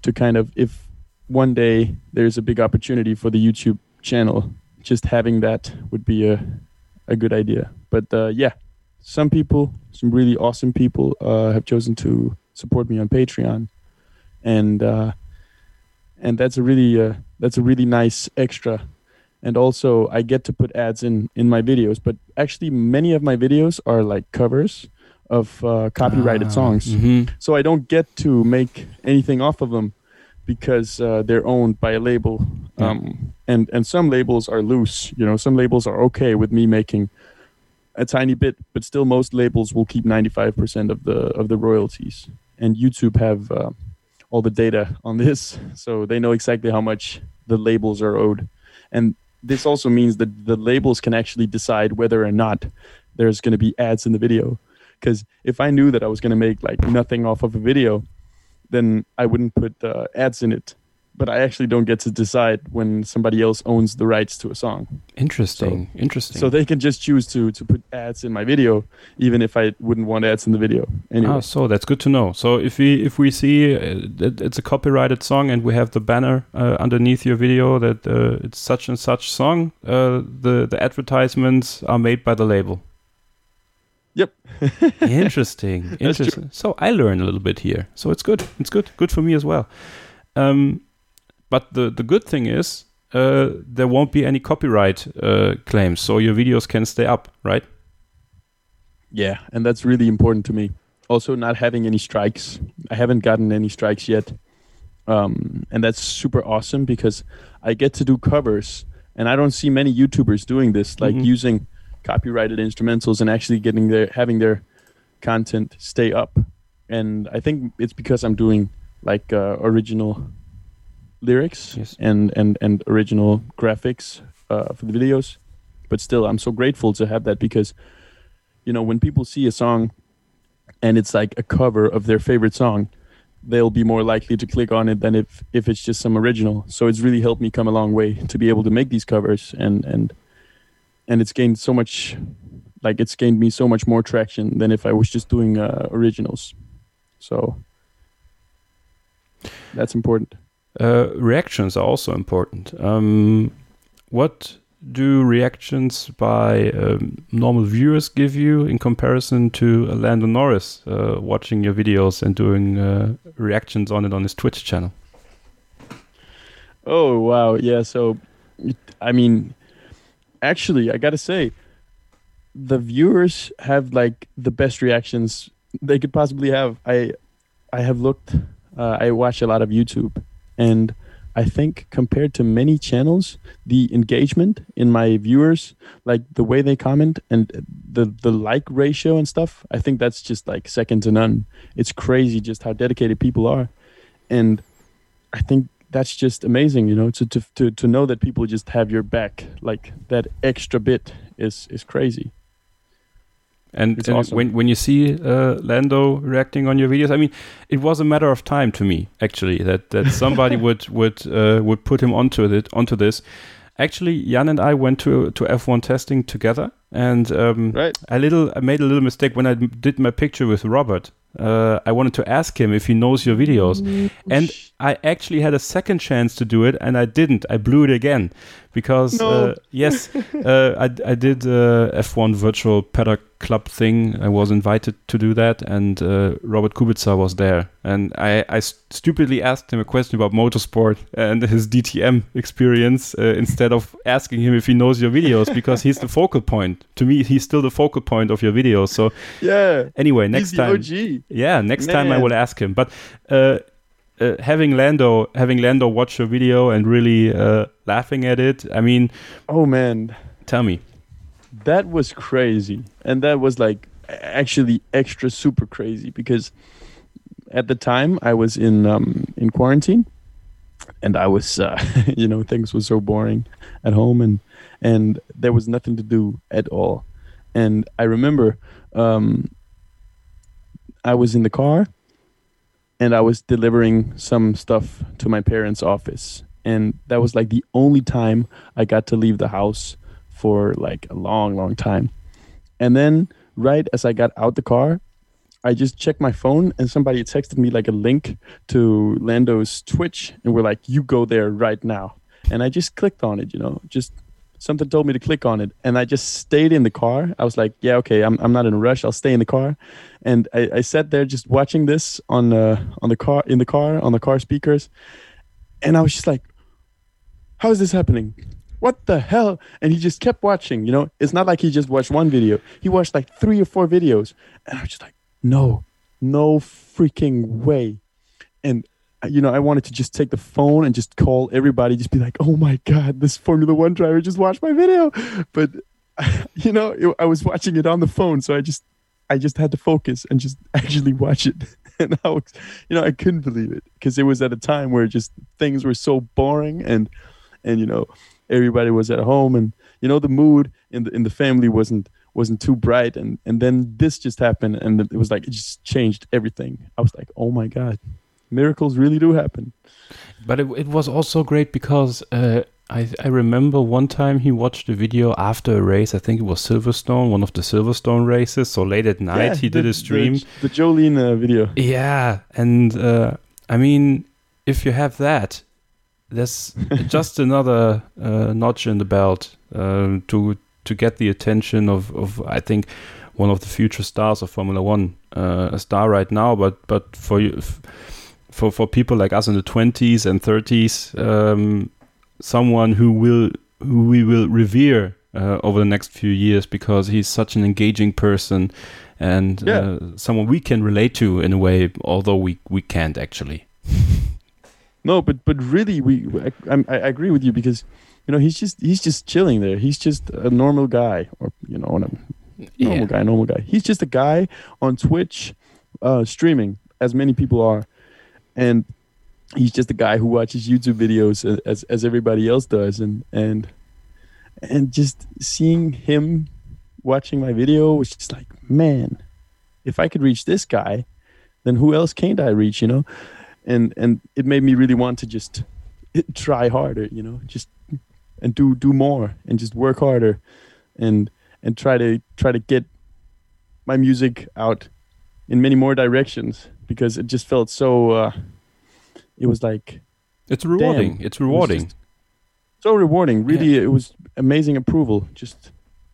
to kind of if one day there's a big opportunity for the YouTube channel, just having that would be a a good idea. But uh, yeah, some people, some really awesome people, uh, have chosen to support me on Patreon, and uh, and that's a really uh, that's a really nice extra. And also, I get to put ads in in my videos. But actually, many of my videos are like covers of uh, copyrighted songs, hmm so I don't get to make anything off of them because uh, they're owned by a label. Yeah. Um, and and some labels are loose. You know, some labels are okay with me making a tiny bit, but still most labels will keep 95% of the of the royalties. And YouTube have uh, all the data on this, so they know exactly how much the labels are owed. And this also means that the labels can actually decide whether or not there's going to be ads in the video. Because if I knew that I was going to make like nothing off of a video, then I wouldn't put uh, ads in it. But I actually don't get to decide when somebody else owns the rights to a song. Interesting. Interesting. So they can just choose to to put ads in my video, even if I wouldn't want ads in the video. Anyway, Ah, so that's good to know. So if we if we see uh, that it's a copyrighted song and we have the banner uh, underneath your video that uh, it's such and such song, uh, the the advertisements are made by the label. Yep. [laughs] Interesting. Interesting. So I learn a little bit here. So it's good. It's good. Good for me as well. Um, but the the good thing is uh, there won't be any copyright uh, claims, so your videos can stay up, right? yeah, and that's really important to me. Also, not having any strikes. I haven't gotten any strikes yet, um, and that's super awesome because I get to do covers, and I don't see many YouTubers doing this, like Mhm. using copyrighted instrumentals and actually getting their having their content stay up. And I think it's because I'm doing like uh, original lyrics Yes. and and and original graphics uh, for the videos. But still, I'm so grateful to have that because, you know, when people see a song and it's like a cover of their favorite song, they'll be more likely to click on it than if if it's just some original. So it's really helped me come a long way to be able to make these covers and and and it's gained so much like it's gained me so much more traction than if I was just doing uh, originals. So that's important. Uh, reactions are also important. Um, what do reactions by um, normal viewers give you in comparison to Lando Norris uh, watching your videos and doing uh, reactions on it on his Twitch channel? Oh wow, yeah. So, I mean, actually, I gotta say, the viewers have like the best reactions they could possibly have. I, I have looked. Uh, I watch a lot of YouTube, and I think compared to many channels, the engagement in my viewers, like the way they comment and the the like ratio and stuff, I think that's just like second to none. It's crazy just how dedicated people are, and I think that's just amazing, you know, to, to to to know that people just have your back, like that extra bit is is crazy. And, and awesome. when when you see uh, Lando reacting on your videos, I mean, it was a matter of time to me actually that that [laughs] somebody would would uh, would put him onto it onto this. Actually, Jan and I went to to F1 testing together, and um, Right. a little I made a little mistake when I did my picture with Robert. Uh, I wanted to ask him if he knows your videos, and I actually had a second chance to do it, and I didn't. I blew it again because No. uh, yes, [laughs] uh, I, I did uh, F1 virtual paddock club thing. I was invited to do that, and uh, Robert Kubica was there, and I, I stupidly asked him a question about motorsport and his DTM experience uh, instead of asking him if he knows your videos because he's the [laughs] focal point. To me, he's still the focal point of your videos. So Yeah. anyway, next time. OG. Yeah, next time I will ask him. But uh, uh, having Lando, having Lando watch your video and really uh, laughing at it. I mean, Oh man, tell me. that was crazy, and that was like actually extra super crazy because at the time I was in um, in quarantine, and I was uh, [laughs] you know things were so boring at home, and and there was nothing to do at all, and I remember um, I was in the car, and I was delivering some stuff to my parents' office, and that was like the only time I got to leave the house for like a long, long time. And then right as I got out the car, I just checked my phone and somebody texted me like a link to Lando's Twitch and we're like, you go there right now. And I just clicked on it, you know, just something told me to click on it. And I just stayed in the car. I was like, yeah, okay, I'm, I'm not in a rush. I'll stay in the car. And I, I sat there just watching this on, uh, on the car, in the car, on the car speakers. And I was just like, how is this happening? What the hell? And he just kept watching, you know? It's not like he just watched one video. He watched like three or four videos. And I was just like, no, no freaking way. And, you know, I wanted to just take the phone and just call everybody, just be like, oh my God, this Formula One driver just watched my video. But, [laughs] you know, it, I was watching it on the phone. So I just, I just had to focus and just [laughs] actually watch it. [laughs] And I was, you know, I couldn't believe it because it was at a time where just things were so boring and, and, you know, everybody was at home and you know the mood in the in the family wasn't wasn't too bright and and then this just happened and it was like it just changed everything i was like oh my god miracles really do happen But it, it was also great because uh, I, I remember one time he watched a video after a race. I think it was Silverstone, one of the Silverstone races. So late at night, Yeah, he did the- a stream. the, the jolene uh, video Yeah, and uh, I mean, if you have that, that's [laughs] just another uh, notch in the belt um, to to get the attention of, of I think one of the future stars of Formula One, uh, a star right now, but but for you. For, for people like us in the 20s and 30s, um, someone who will who we will revere uh, over the next few years because he's such an engaging person and Yeah. uh, someone we can relate to in a way, although we we can't actually. [laughs] no but but really we I, I, I agree with you because you know he's just he's just chilling there he's just a normal guy or you know a normal guy normal guy he's just a guy on twitch uh streaming as many people are and he's just a guy who watches youtube videos as as everybody else does. And and and just seeing him watching my video was just like man if i could reach this guy then who else can't i reach you know? And and it made me really want to just [laughs] try harder you know just and do do more and just work harder and and try to try to get my music out in many more directions because it just felt so uh it was like It's rewarding. Damn. It's rewarding. just so rewarding really it was amazing approval just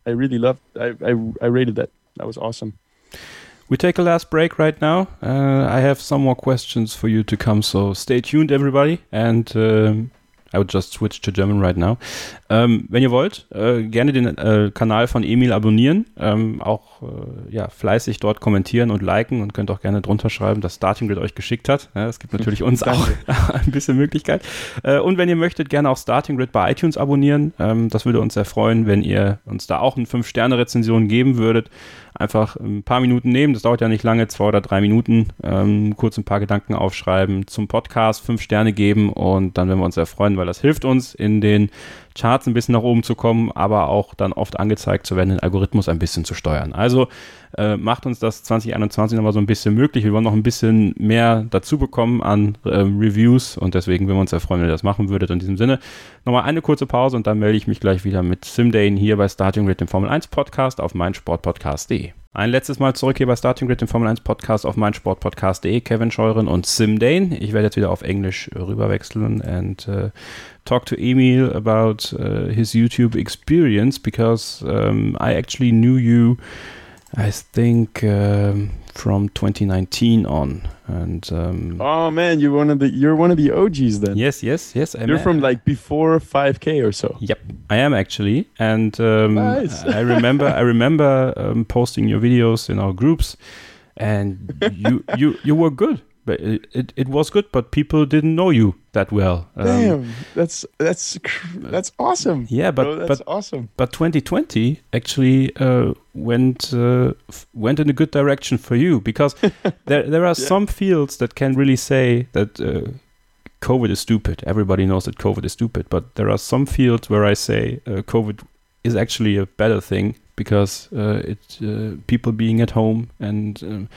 i really loved i i, I rated that that was awesome We take a last break right now. Uh, I have some more questions for you to come, so stay tuned, everybody. And um, I would just switch to German right now. Ähm, wenn ihr wollt, äh, gerne den äh, Kanal von Emil abonnieren. Ähm, auch äh, ja, fleißig dort kommentieren und liken und könnt auch gerne drunter schreiben, dass Starting Grid euch geschickt hat. Ja, es gibt natürlich [laughs] uns auch [laughs] ein bisschen Möglichkeit. Äh, und wenn ihr möchtet, gerne auch Starting Grid bei iTunes abonnieren. Ähm, das würde uns sehr freuen, wenn ihr uns da auch eine 5-Sterne-Rezension geben würdet einfach ein paar Minuten nehmen, das dauert ja nicht lange, zwei oder drei Minuten, ähm, kurz ein paar Gedanken aufschreiben zum Podcast, fünf Sterne geben und dann werden wir uns sehr freuen, weil das hilft uns in den Charts ein bisschen nach oben zu kommen, aber auch dann oft angezeigt zu werden, den Algorithmus ein bisschen zu steuern. Also äh, macht uns das 2021 nochmal so ein bisschen möglich. Wir wollen noch ein bisschen mehr dazu bekommen an äh, Reviews und deswegen würden wir uns sehr freuen, wenn ihr das machen würdet. In diesem Sinne nochmal eine kurze Pause und dann melde ich mich gleich wieder mit Simdane hier bei Starting Grid, dem Formel 1 Podcast auf meinsportpodcast.de. Ein letztes Mal zurück hier bei Starting Grid, dem Formel 1 Podcast auf meinsportpodcast.de. Kevin Scheuren und Sim Dane. Ich werde jetzt wieder auf Englisch rüberwechseln and uh, talk to Emil about uh, his YouTube experience because um, I actually knew you, I think, um, from 2019 on. And um, oh man, you're one of the you're one of the OGs then. yes, yes, yes. I'm You're from like before 5K or so. Yep, I am actually, and um, Nice. I remember I remember um, posting your videos in our groups, and you you you were good, but it, it, it was good, but people didn't know you that well. Um, Damn, that's that's that's awesome. Yeah, but that's but awesome. but 2020 actually uh, went uh, went in a good direction for you because [laughs] there there are Yeah. some fields that can really say that uh, COVID is stupid. Everybody knows that COVID is stupid, but there are some fields where I say uh, COVID is actually a better thing because uh, it uh, people being at home and um,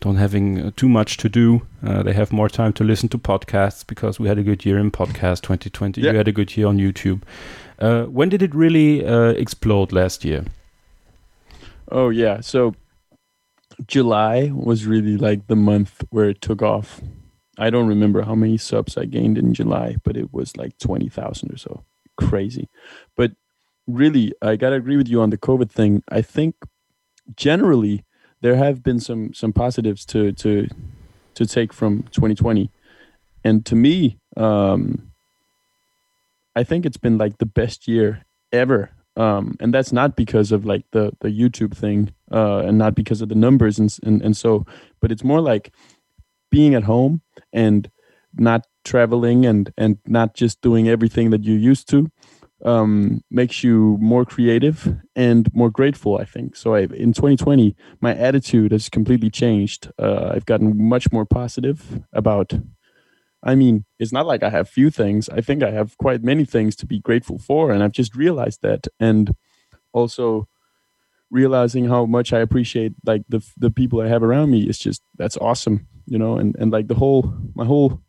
don't having uh, too much to do. Uh, they have more time to listen to podcasts because we had a good year in podcast 2020. Yeah. You had a good year on YouTube. Uh, when did it really uh, explode last year? Oh yeah, so July was really like the month where it took off. I don't remember how many subs I gained in July, but it was like 20,000 or so. Crazy. But really, I got to agree with you on the COVID thing. I think generally there have been some some positives to to to take from 2020. And to me, um I think it's been like the best year ever um, and that's not because of like the the YouTube thing, uh, and not because of the numbers and, and and so, but it's more like being at home and not traveling and and not just doing everything that you used to um, makes you more creative and more grateful. I think so. I, in 2020, my attitude has completely changed. Uh, I've gotten much more positive about. I mean, it's not like I have few things. I think I have quite many things to be grateful for, and I've just realized that. And also realizing how much I appreciate like the the people I have around me is just that's awesome, you know. And and like the whole my whole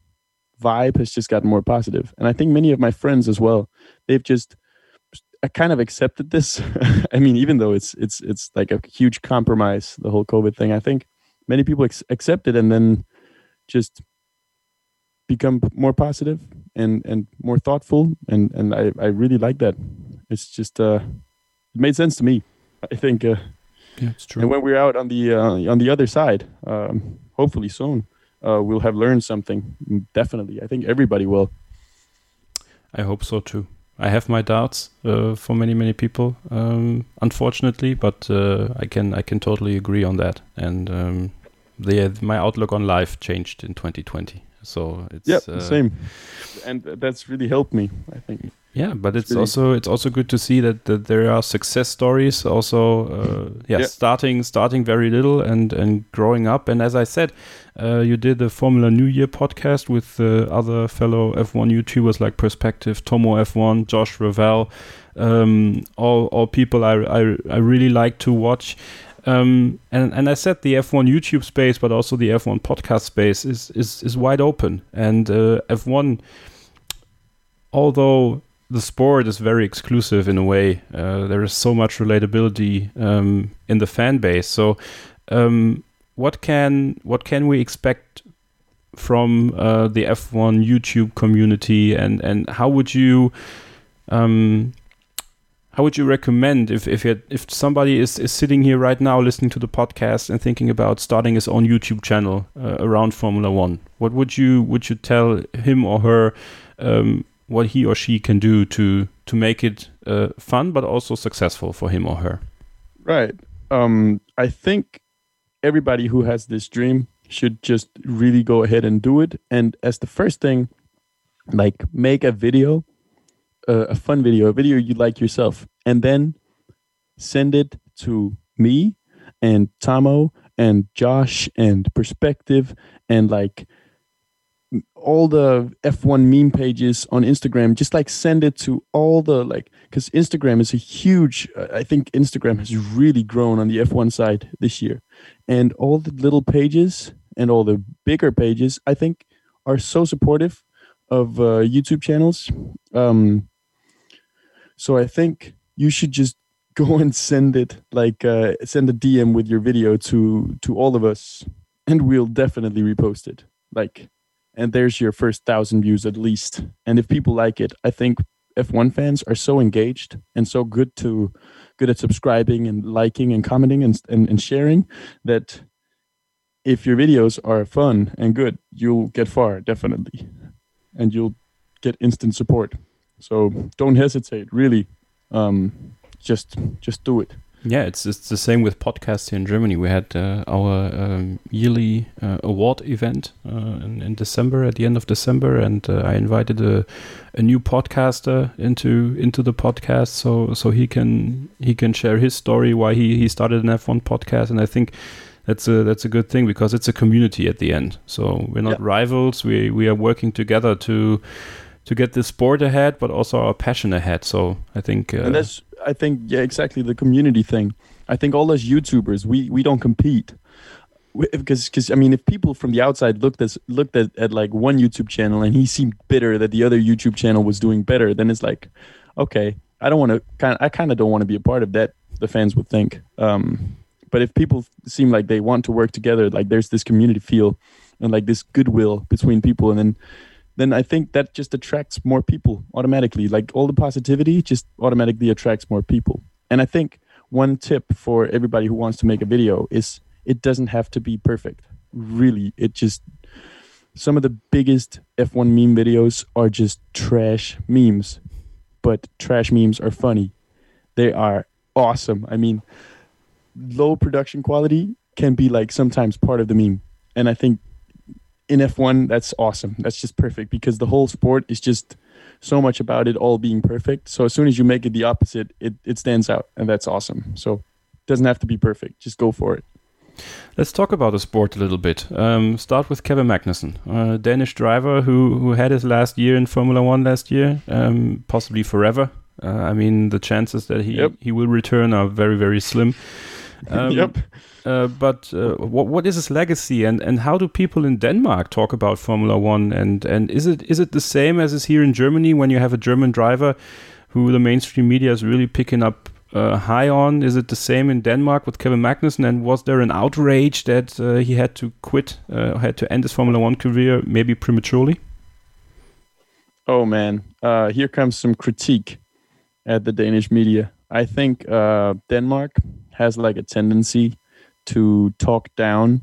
vibe has just gotten more positive, and I think many of my friends as well. They've just I kind of accepted this. [laughs] I mean, even though it's it's it's like a huge compromise, the whole COVID thing. I think many people ex- accept it and then just become more positive and and more thoughtful and and I I really like that. It's just uh it made sense to me. I think uh, Yeah, it's true. and when we're out on the uh, on the other side, um, hopefully soon, uh, we'll have learned something. Definitely, I think everybody will. I hope so too. I have my doubts uh, for many many people, um, unfortunately, but uh, I can I can totally agree on that. And um, the my outlook on life changed in 2020. So it's Yeah, uh, same. And that's really helped me. I think. Yeah, but it's really- also it's also good to see that, that there are success stories. Also, uh, yeah, Yeah. starting starting very little and and growing up. And as I said, uh, you did the Formula New Year podcast with uh, other fellow F1 YouTubers like Perspective, Tomo F1, Josh Revell, um, all all people I, I I really like to watch. Um, and and I said the F1 YouTube space, but also the F1 podcast space is is is wide open. And uh, F1, although the sport is very exclusive in a way. Uh, there is so much relatability um, in the fan base. So, um, what can what can we expect from uh, the F1 YouTube community, and and how would you um, how would you recommend if if it, if somebody is, is sitting here right now listening to the podcast and thinking about starting his own YouTube channel uh, around Formula One? What would you would you tell him or her? Um, what he or she can do to to make it uh, fun but also successful for him or her. Right. Um, I think everybody who has this dream should just really go ahead and do it. And as the first thing, like make a video, uh, a fun video, a video you like yourself, and then send it to me and Tamo and Josh and Perspective and like all the F1 meme pages on Instagram, just like send it to all the like, because Instagram is a huge, uh, I think Instagram has really grown on the F1 side this year. And all the little pages and all the bigger pages, I think, are so supportive of uh, YouTube channels. Um, so I think you should just [laughs] go and send it, like, uh, send a DM with your video to to all of us, and we'll definitely repost it. Like, and there's your first thousand views at least. And if people like it, I think F1 fans are so engaged and so good to good at subscribing and liking and commenting and, and, and sharing that if your videos are fun and good, you'll get far definitely, and you'll get instant support. So don't hesitate. Really, um, just just do it. Yeah, it's it's the same with podcasts here in Germany. We had uh, our um, yearly uh, award event uh, in, in, December, at the end of December, and uh, I invited a, a new podcaster into into the podcast, so so he can he can share his story why he he started an F1 podcast, and I think that's a that's a good thing because it's a community at the end. So we're not yeah. rivals. We we are working together to to get the sport ahead, but also our passion ahead. So I think uh, and that's I think yeah exactly the community thing. I think all us YouTubers we we don't compete because because I mean if people from the outside looked at looked at, at like one YouTube channel and he seemed bitter that the other YouTube channel was doing better, then it's like okay I don't want to kind I kind of don't want to be a part of that. The fans would think. Um, but if people seem like they want to work together, like there's this community feel and like this goodwill between people, and then then I think that just attracts more people automatically. Like all the positivity just automatically attracts more people. And I think one tip for everybody who wants to make a video is it doesn't have to be perfect. Really, it just some of the biggest F1 meme videos are just trash memes, but trash memes are funny. They are awesome. I mean, low production quality can be like sometimes part of the meme. And I think in F1, that's awesome. That's just perfect because the whole sport is just so much about it all being perfect. So as soon as you make it the opposite, it, it stands out and that's awesome. So it doesn't have to be perfect. Just go for it. Let's talk about the sport a little bit. Um, start with Kevin Magnussen, a Danish driver who, who had his last year in Formula One last year, um, possibly forever. Uh, I mean, the chances that he, yep. he will return are very, very slim. [laughs] Um, yep. Uh, but uh, what what is his legacy, and, and how do people in Denmark talk about Formula One? And and is it is it the same as is here in Germany when you have a German driver who the mainstream media is really picking up uh, high on? Is it the same in Denmark with Kevin Magnussen? And was there an outrage that uh, he had to quit, uh, had to end his Formula One career maybe prematurely? Oh man, uh, here comes some critique at the Danish media. I think Denmark has like a tendency to talk down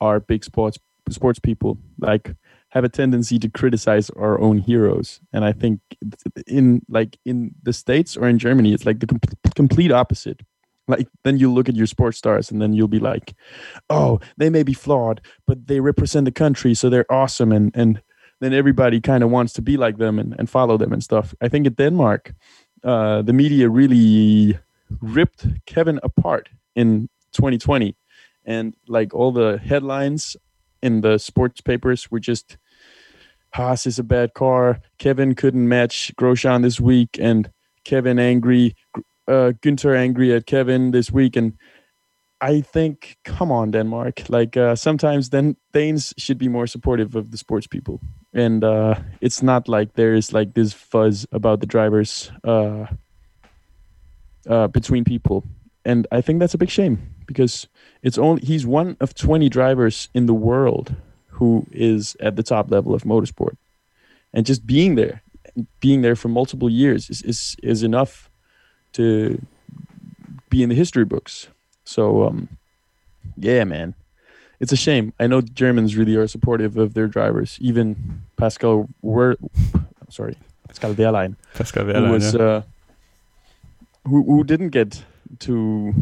our big sports sports people like have a tendency to criticize our own heroes. And i think in like in the states or in germany it's like the com- complete opposite. Like then you look at your sports stars and then you'll be like oh they may be flawed but they represent the country so they're awesome. And and then everybody kind of wants to be like them and, and follow them and stuff. I think in denmark uh, the media really ripped Kevin apart in 2020, and like all the headlines in the sports papers were just Haas is a bad car. Kevin couldn't match Grosjean this week, and Kevin angry, uh, Günther angry at Kevin this week, and I think, come on, Denmark. Like uh, sometimes, then Danes should be more supportive of the sports people, and uh, it's not like there's like this fuzz about the drivers. Uh, uh, between people, and I think that's a big shame because it's only he's one of 20 drivers in the world who is at the top level of motorsport, and just being there, being there for multiple years is is, is enough to be in the history books. So, um, yeah, man, it's a shame. I know Germans really are supportive of their drivers. Even Pascal, Wer- sorry, Pascal Wehrlein, Pascal who was yeah. uh, who who didn't get to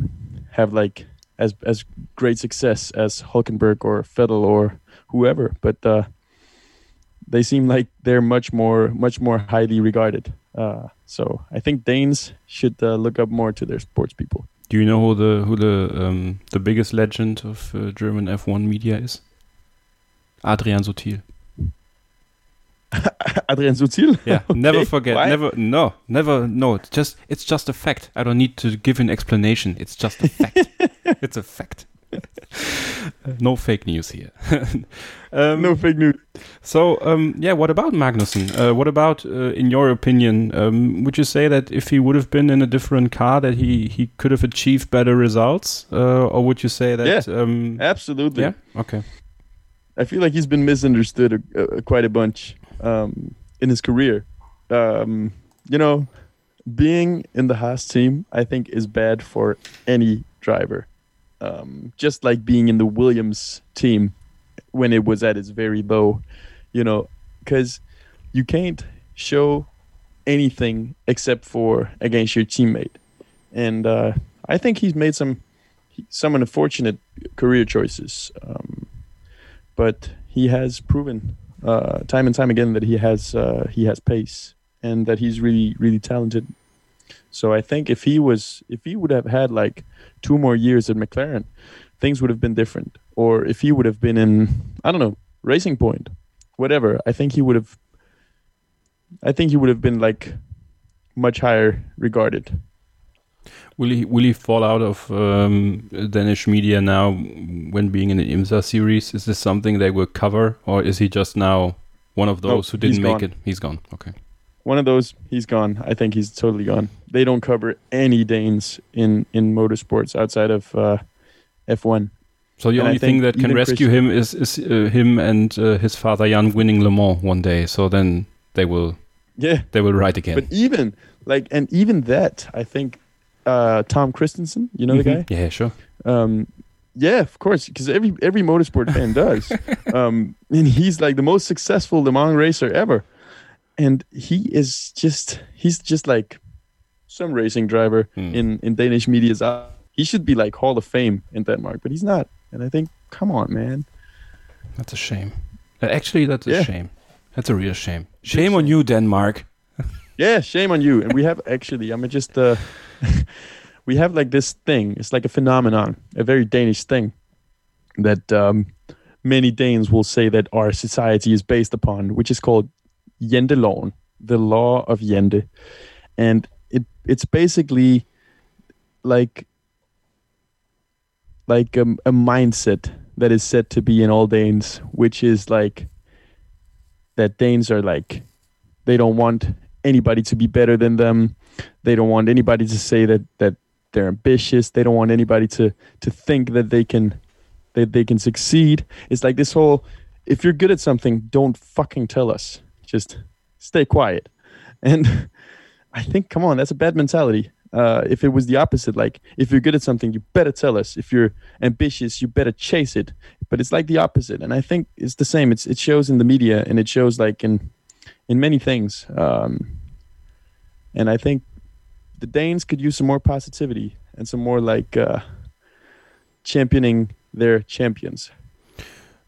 have like as as great success as Hulkenberg or Vettel or whoever, but uh, they seem like they're much more much more highly regarded. Uh, so I think Danes should uh, look up more to their sports people. Do you know who the who the um, the biggest legend of uh, German F1 media is? Adrian Sutil. [laughs] Adrian Sutil. Yeah, [laughs] Okay, never forget. why? Never, no, never. No, it's just it's just a fact. I don't need to give an explanation. It's just a fact. [laughs] it's a fact. no fake news here. um, no fake news. So, um, yeah, what about Magnussen? Uh, what about, uh, in your opinion, um, would you say that if he would have been in a different car, that he, he could have achieved better results, uh, or would you say that? Um, Absolutely. yeah. Okay. I feel like he's been misunderstood quite a bunch um, in his career. Um, you know, being in the Haas team, I think, is bad for any driver. Um, just like being in the Williams team when it was at its very low, you know, because you can't show anything except for against your teammate. And uh, I think he's made some some unfortunate career choices. Um, but he has proven uh, time and time again that he has uh, he has pace and that he's really really talented. So I think if he was if he would have had like two more years at McLaren, things would have been different. Or if he would have been in I don't know Racing Point, whatever, I think he would have. I think he would have been like much higher regarded. Will he will he fall out of um, Danish media now when being in the IMSA series? Is this something they will cover, or is he just now one of those who didn't make it? He's gone. Okay. one of those he's gone i think he's totally gone they don't cover any danes in in motorsports outside of uh, f1 So the And only thing that can rescue Christian- him is is uh, him and uh, his father Jan winning Le Mans one day. So then they will yeah they will ride again. but even like and even that i think uh tom kristensen you know the Mhm. guy Yeah, sure. um yeah of course because every every motorsport fan [laughs] does um and he's like the most successful le mans racer ever and he is just he's just like some racing driver Hmm. in in Danish media's eye. He should be like Hall of Fame in Denmark, but he's not. And I think, come on, man. That's a shame. Actually, that's a Yeah. shame. That's a real shame. Shame on you, Denmark. Yeah, shame on you. And we have [laughs] actually, I'm just uh, [laughs] we have like this thing. It's like a phenomenon, a very Danish thing that um, many Danes will say that our society is based upon, which is called Janteloven, the law of Jante, and it it's basically like like a, a mindset that is said to be in all Danes, which is like that Danes are like they don't want anybody to be better than them. They don't want anybody to say that that they're ambitious. They don't want anybody to to think that they can that they can succeed. It's like this whole if you're good at something, don't fucking tell us. Just stay quiet. And [laughs] I think come on, that's a bad mentality. Uh, if it was the opposite, like if you're good at something, you better tell us. If you're ambitious, you better chase it. But it's like the opposite, and I think it's the same. It's it shows in the media, and it shows like in in many things. Um, and I think the Danes could use some more positivity and some more like uh, championing their champions.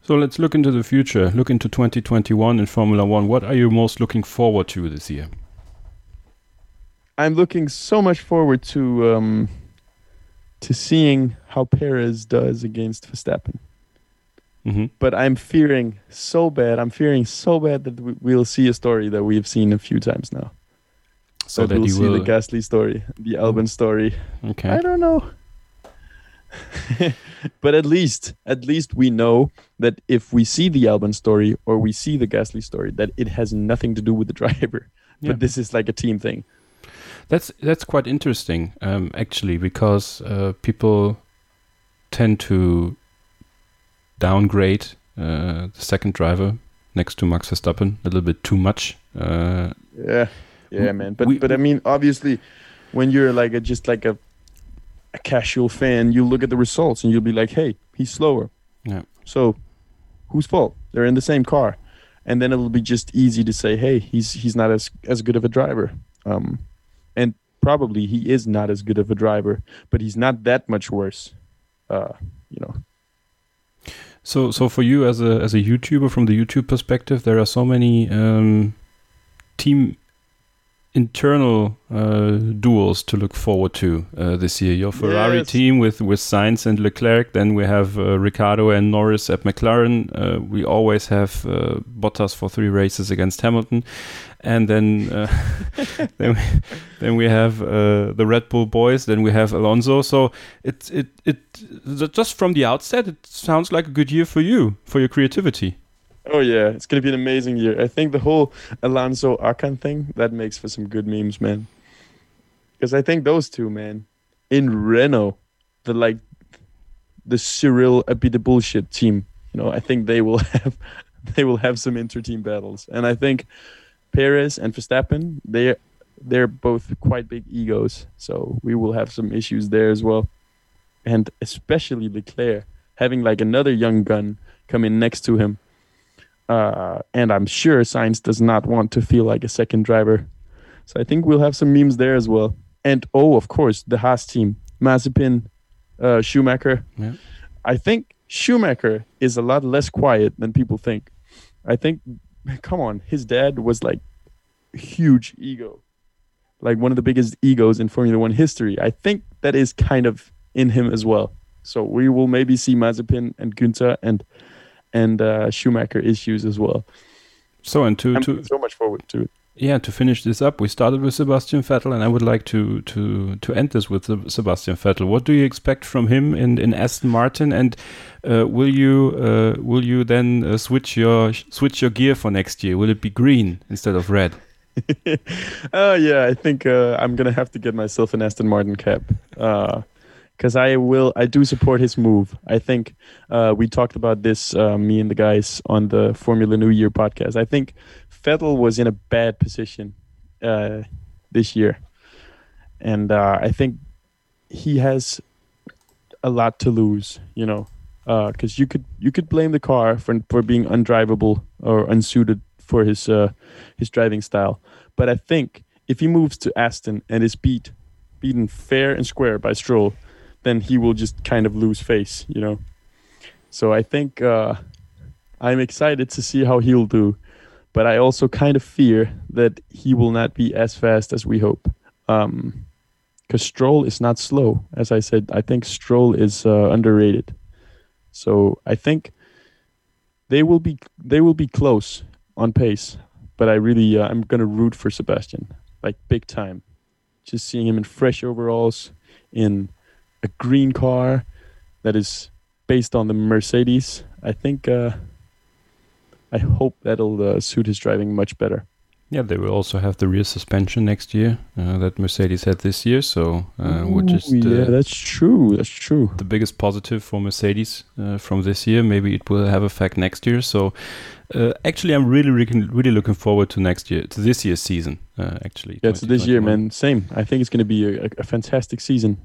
So let's look into the future. Look into 2021 in Formula One. What are you most looking forward to this year? I'm looking so much forward to um, to seeing how Perez does against Verstappen. Hmm But I'm fearing so bad. I'm fearing so bad that we- we'll see a story that we've seen a few times now. So that that we'll see will. the Gasly story, the Albon story. okay. I don't know. [laughs] but at least, at least we know that if we see the Albon story or we see the Gasly story, that it has nothing to do with the [laughs] driver. Yeah. But this is like a team thing. That's that's quite interesting, um, actually, because uh, people tend to downgrade uh, the second driver next to Max Verstappen a little bit too much. Uh, Yeah, yeah, man. But we- but I mean, obviously, when you're like a, just like a a casual fan, you look at the results and you'll be like, hey, he's slower. Yeah. So, whose fault? They're in the same car, and then it'll be just easy to say, hey, he's he's not as as good of a driver, um, and probably he is not as good of a driver, but he's not that much worse, uh, you know. So, so for you as a as a YouTuber, from the YouTube perspective, there are so many um, team internal uh, duels to look forward to uh, this year. Your Ferrari Yes. team with with Sainz and Leclerc. Then we have uh, Ricciardo and Norris at McLaren. Uh, we always have uh, Bottas for three races against Hamilton, and then uh, [laughs] then, we, then we have uh, the Red Bull boys. Then we have Alonso. So it it it just from the outset, it sounds like a good year for you for your creativity. Oh yeah, it's gonna be an amazing year. I think the whole Alonso Ocon thing that makes for some good memes, man. Because I think those two, man, in Renault, the like the Cyril a bit the bullshit team. You know, I think they will [laughs] have they will have some inter-team battles, and I think Perez and Verstappen they they're both quite big egos, so we will have some issues there as well, and especially Leclerc having like another young gun come in next to him. Uh, and I'm sure Sainz does not want to feel like a second driver. So I think we'll have some memes there as well. And oh, of course, the Haas team, Mazepin, uh, Schumacher. Yeah. I think Schumacher is a lot less quiet than people think. I think, come on, his dad was like huge ego, like one of the biggest egos in Formula One history. I think that is kind of in him as well. So we will maybe see Mazepin and Günther and and uh, Schumacher issues as well. So and to I'm to so much forward to it. yeah to finish this up, we started with Sebastian Vettel, and I would like to to to end this with Sebastian Vettel. What do you expect from him in in Aston Martin, and uh, will you uh, will you then uh, switch your switch your gear for next year? Will it be green instead of red? Oh [laughs] yeah, I think uh, I'm gonna have to get myself an Aston Martin cap because I will. I do support his move. I think uh, we talked about this, uh, me and the guys on the Formula New Year podcast. I think Vettel was in a bad position uh, this year, and uh, I think he has a lot to lose. You know, because you could you could blame the car for for being undrivable or unsuited for his uh, his driving style. But I think if he moves to Aston and is beat beaten fair and square by Stroll, then he will just kind of lose face, you know. So I think uh, I'm excited to see how he'll do, but I also kind of fear that he will not be as fast as we hope. Um, because Stroll is not slow, as I said. I think Stroll is uh, underrated. So I think they will be they will be close on pace, but I really uh, I'm gonna root for Sebastian like big time. Just seeing him in fresh overalls in a green car that is based on the Mercedes. I think uh, I hope that'll uh, suit his driving much better. Yeah, they will also have the rear suspension next year uh, that Mercedes had this year. So uh, we're just yeah, uh, that's true. That's true. the biggest positive for Mercedes uh, from this year. Maybe it will have effect next year. So uh, actually, I'm really, really, really looking forward to next year, to this year's season. Uh, actually, Yeah, it's this year, man. Same. I think it's going to be a, a, a fantastic season.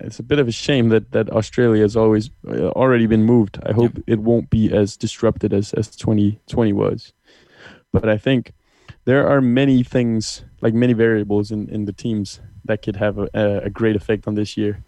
It's a bit of a shame that that Australia has always uh, already been moved. I hope it won't be as disrupted as as 2020 was. But I think there are many things, like many variables in in the teams that could have a, a, a great effect on this year.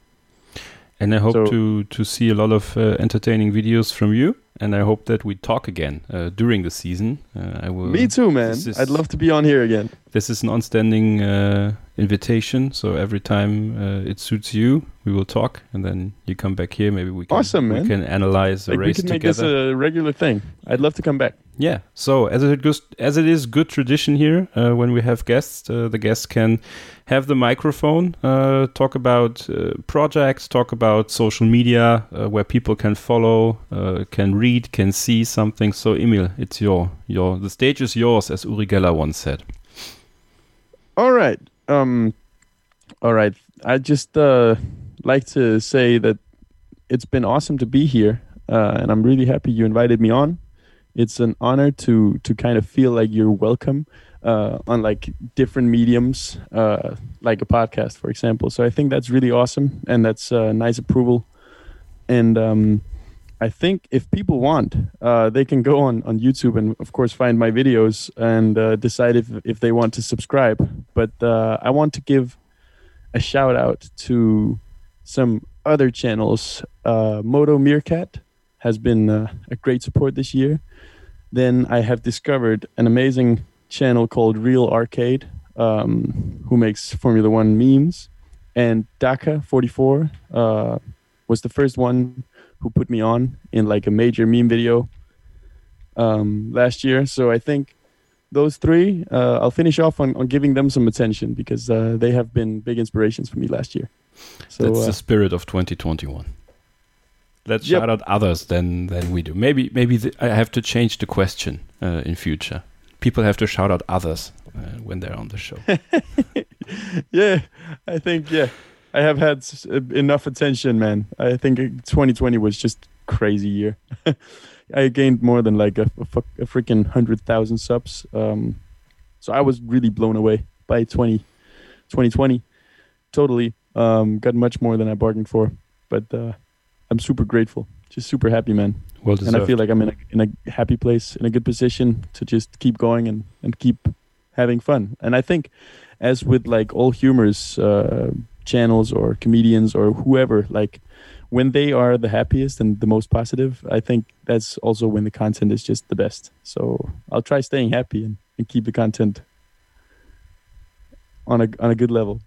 And I hope So- to to see a lot of uh, entertaining videos from you. And I hope that we talk again uh, during the season. Uh, I will. Me too, man. I'd love to be on here again. This is an on-standing uh, invitation. So every time uh, it suits you, we will talk, and then you come back here. Maybe we can Awesome, we man. can analyze the Like we race could make together. this a regular thing. I'd love to come back. Yeah. So as it goes, as it is good tradition here, uh, when we have guests, uh, the guests can have the microphone, uh, talk about uh, projects, talk about social media, uh, where people can follow, uh, can read, can see something. So Emil, it's your your the stage is yours, as Uri Geller once said. All right. Um all right. I just uh like to say that it's been awesome to be here. Uh, and I'm really happy you invited me on. It's an honor to to kind of feel like you're welcome uh, on like different mediums, uh, like a podcast, for example. So I think that's really awesome, and that's uh, nice approval. And um, I think if people want, uh, they can go on, on YouTube and, of course, find my videos and uh, decide if, if they want to subscribe. But uh, I want to give a shout out to some other channels. Uh, Moto Meerkat has been uh, a great support this year. Then I have discovered an amazing channel called Real Arcade, um, who makes Formula One memes. And Daka44 uh, was the first one who put me on in like a major meme video um, last year. So I think those three, uh, I'll finish off on, on giving them some attention because uh, they have been big inspirations for me last year. So that's uh, the spirit of 2021. Let's yep. shout out others than than we do. Maybe maybe the, I have to change the question uh, in future. People have to shout out others uh, when they're on the show. [laughs] yeah, I think yeah. I have had enough attention, man. I think 2020 was just crazy year. [laughs] I gained more than like a, a, a freaking hundred thousand subs. Um, so I was really blown away by 20, 2020. Totally um, got much more than I bargained for, but uh, I'm super grateful. Just super happy, man. Well deserved. And I feel like I'm in a in a happy place, in a good position to just keep going and and keep having fun. And I think, as with like all humors. Uh, channels or comedians or whoever like when they are the happiest and the most positive i think that's also when the content is just the best. So i'll try staying happy and, and keep the content on a on a good level.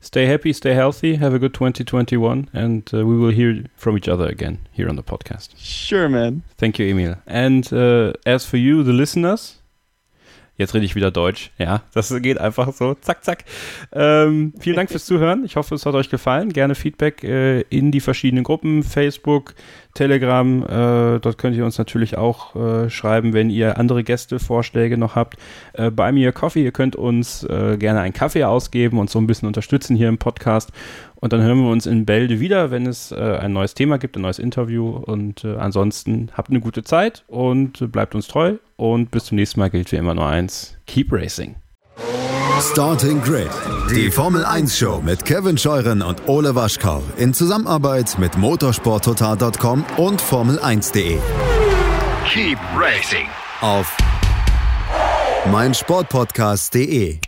Stay happy stay healthy have a good 2021 and uh, we will hear from each other again here on the podcast. Sure man. Thank you emil. And uh, as for you the listeners Jetzt rede ich wieder Deutsch. Ja, das geht einfach so. Zack, zack. Ähm, vielen Dank fürs Zuhören. Ich hoffe, es hat euch gefallen. Gerne Feedback äh, in die verschiedenen Gruppen, Facebook, Telegram. Äh, dort könnt ihr uns natürlich auch äh, schreiben, wenn ihr andere Gästevorschläge noch habt. Äh, bei mir Coffee, ihr könnt uns äh, gerne einen Kaffee ausgeben und so ein bisschen unterstützen hier im Podcast. Und dann hören wir uns in Bälde wieder, wenn es äh, ein neues Thema gibt, ein neues Interview. Und äh, ansonsten habt eine gute Zeit und äh, bleibt uns treu. Und bis zum nächsten Mal gilt wie immer nur eins: Keep Racing. Starting Grid, die Formel 1 Show mit Kevin Scheuren und Ole Waschkau in Zusammenarbeit mit motorsporttotal.com und Formel1.de. Keep Racing auf meinsportpodcast.de.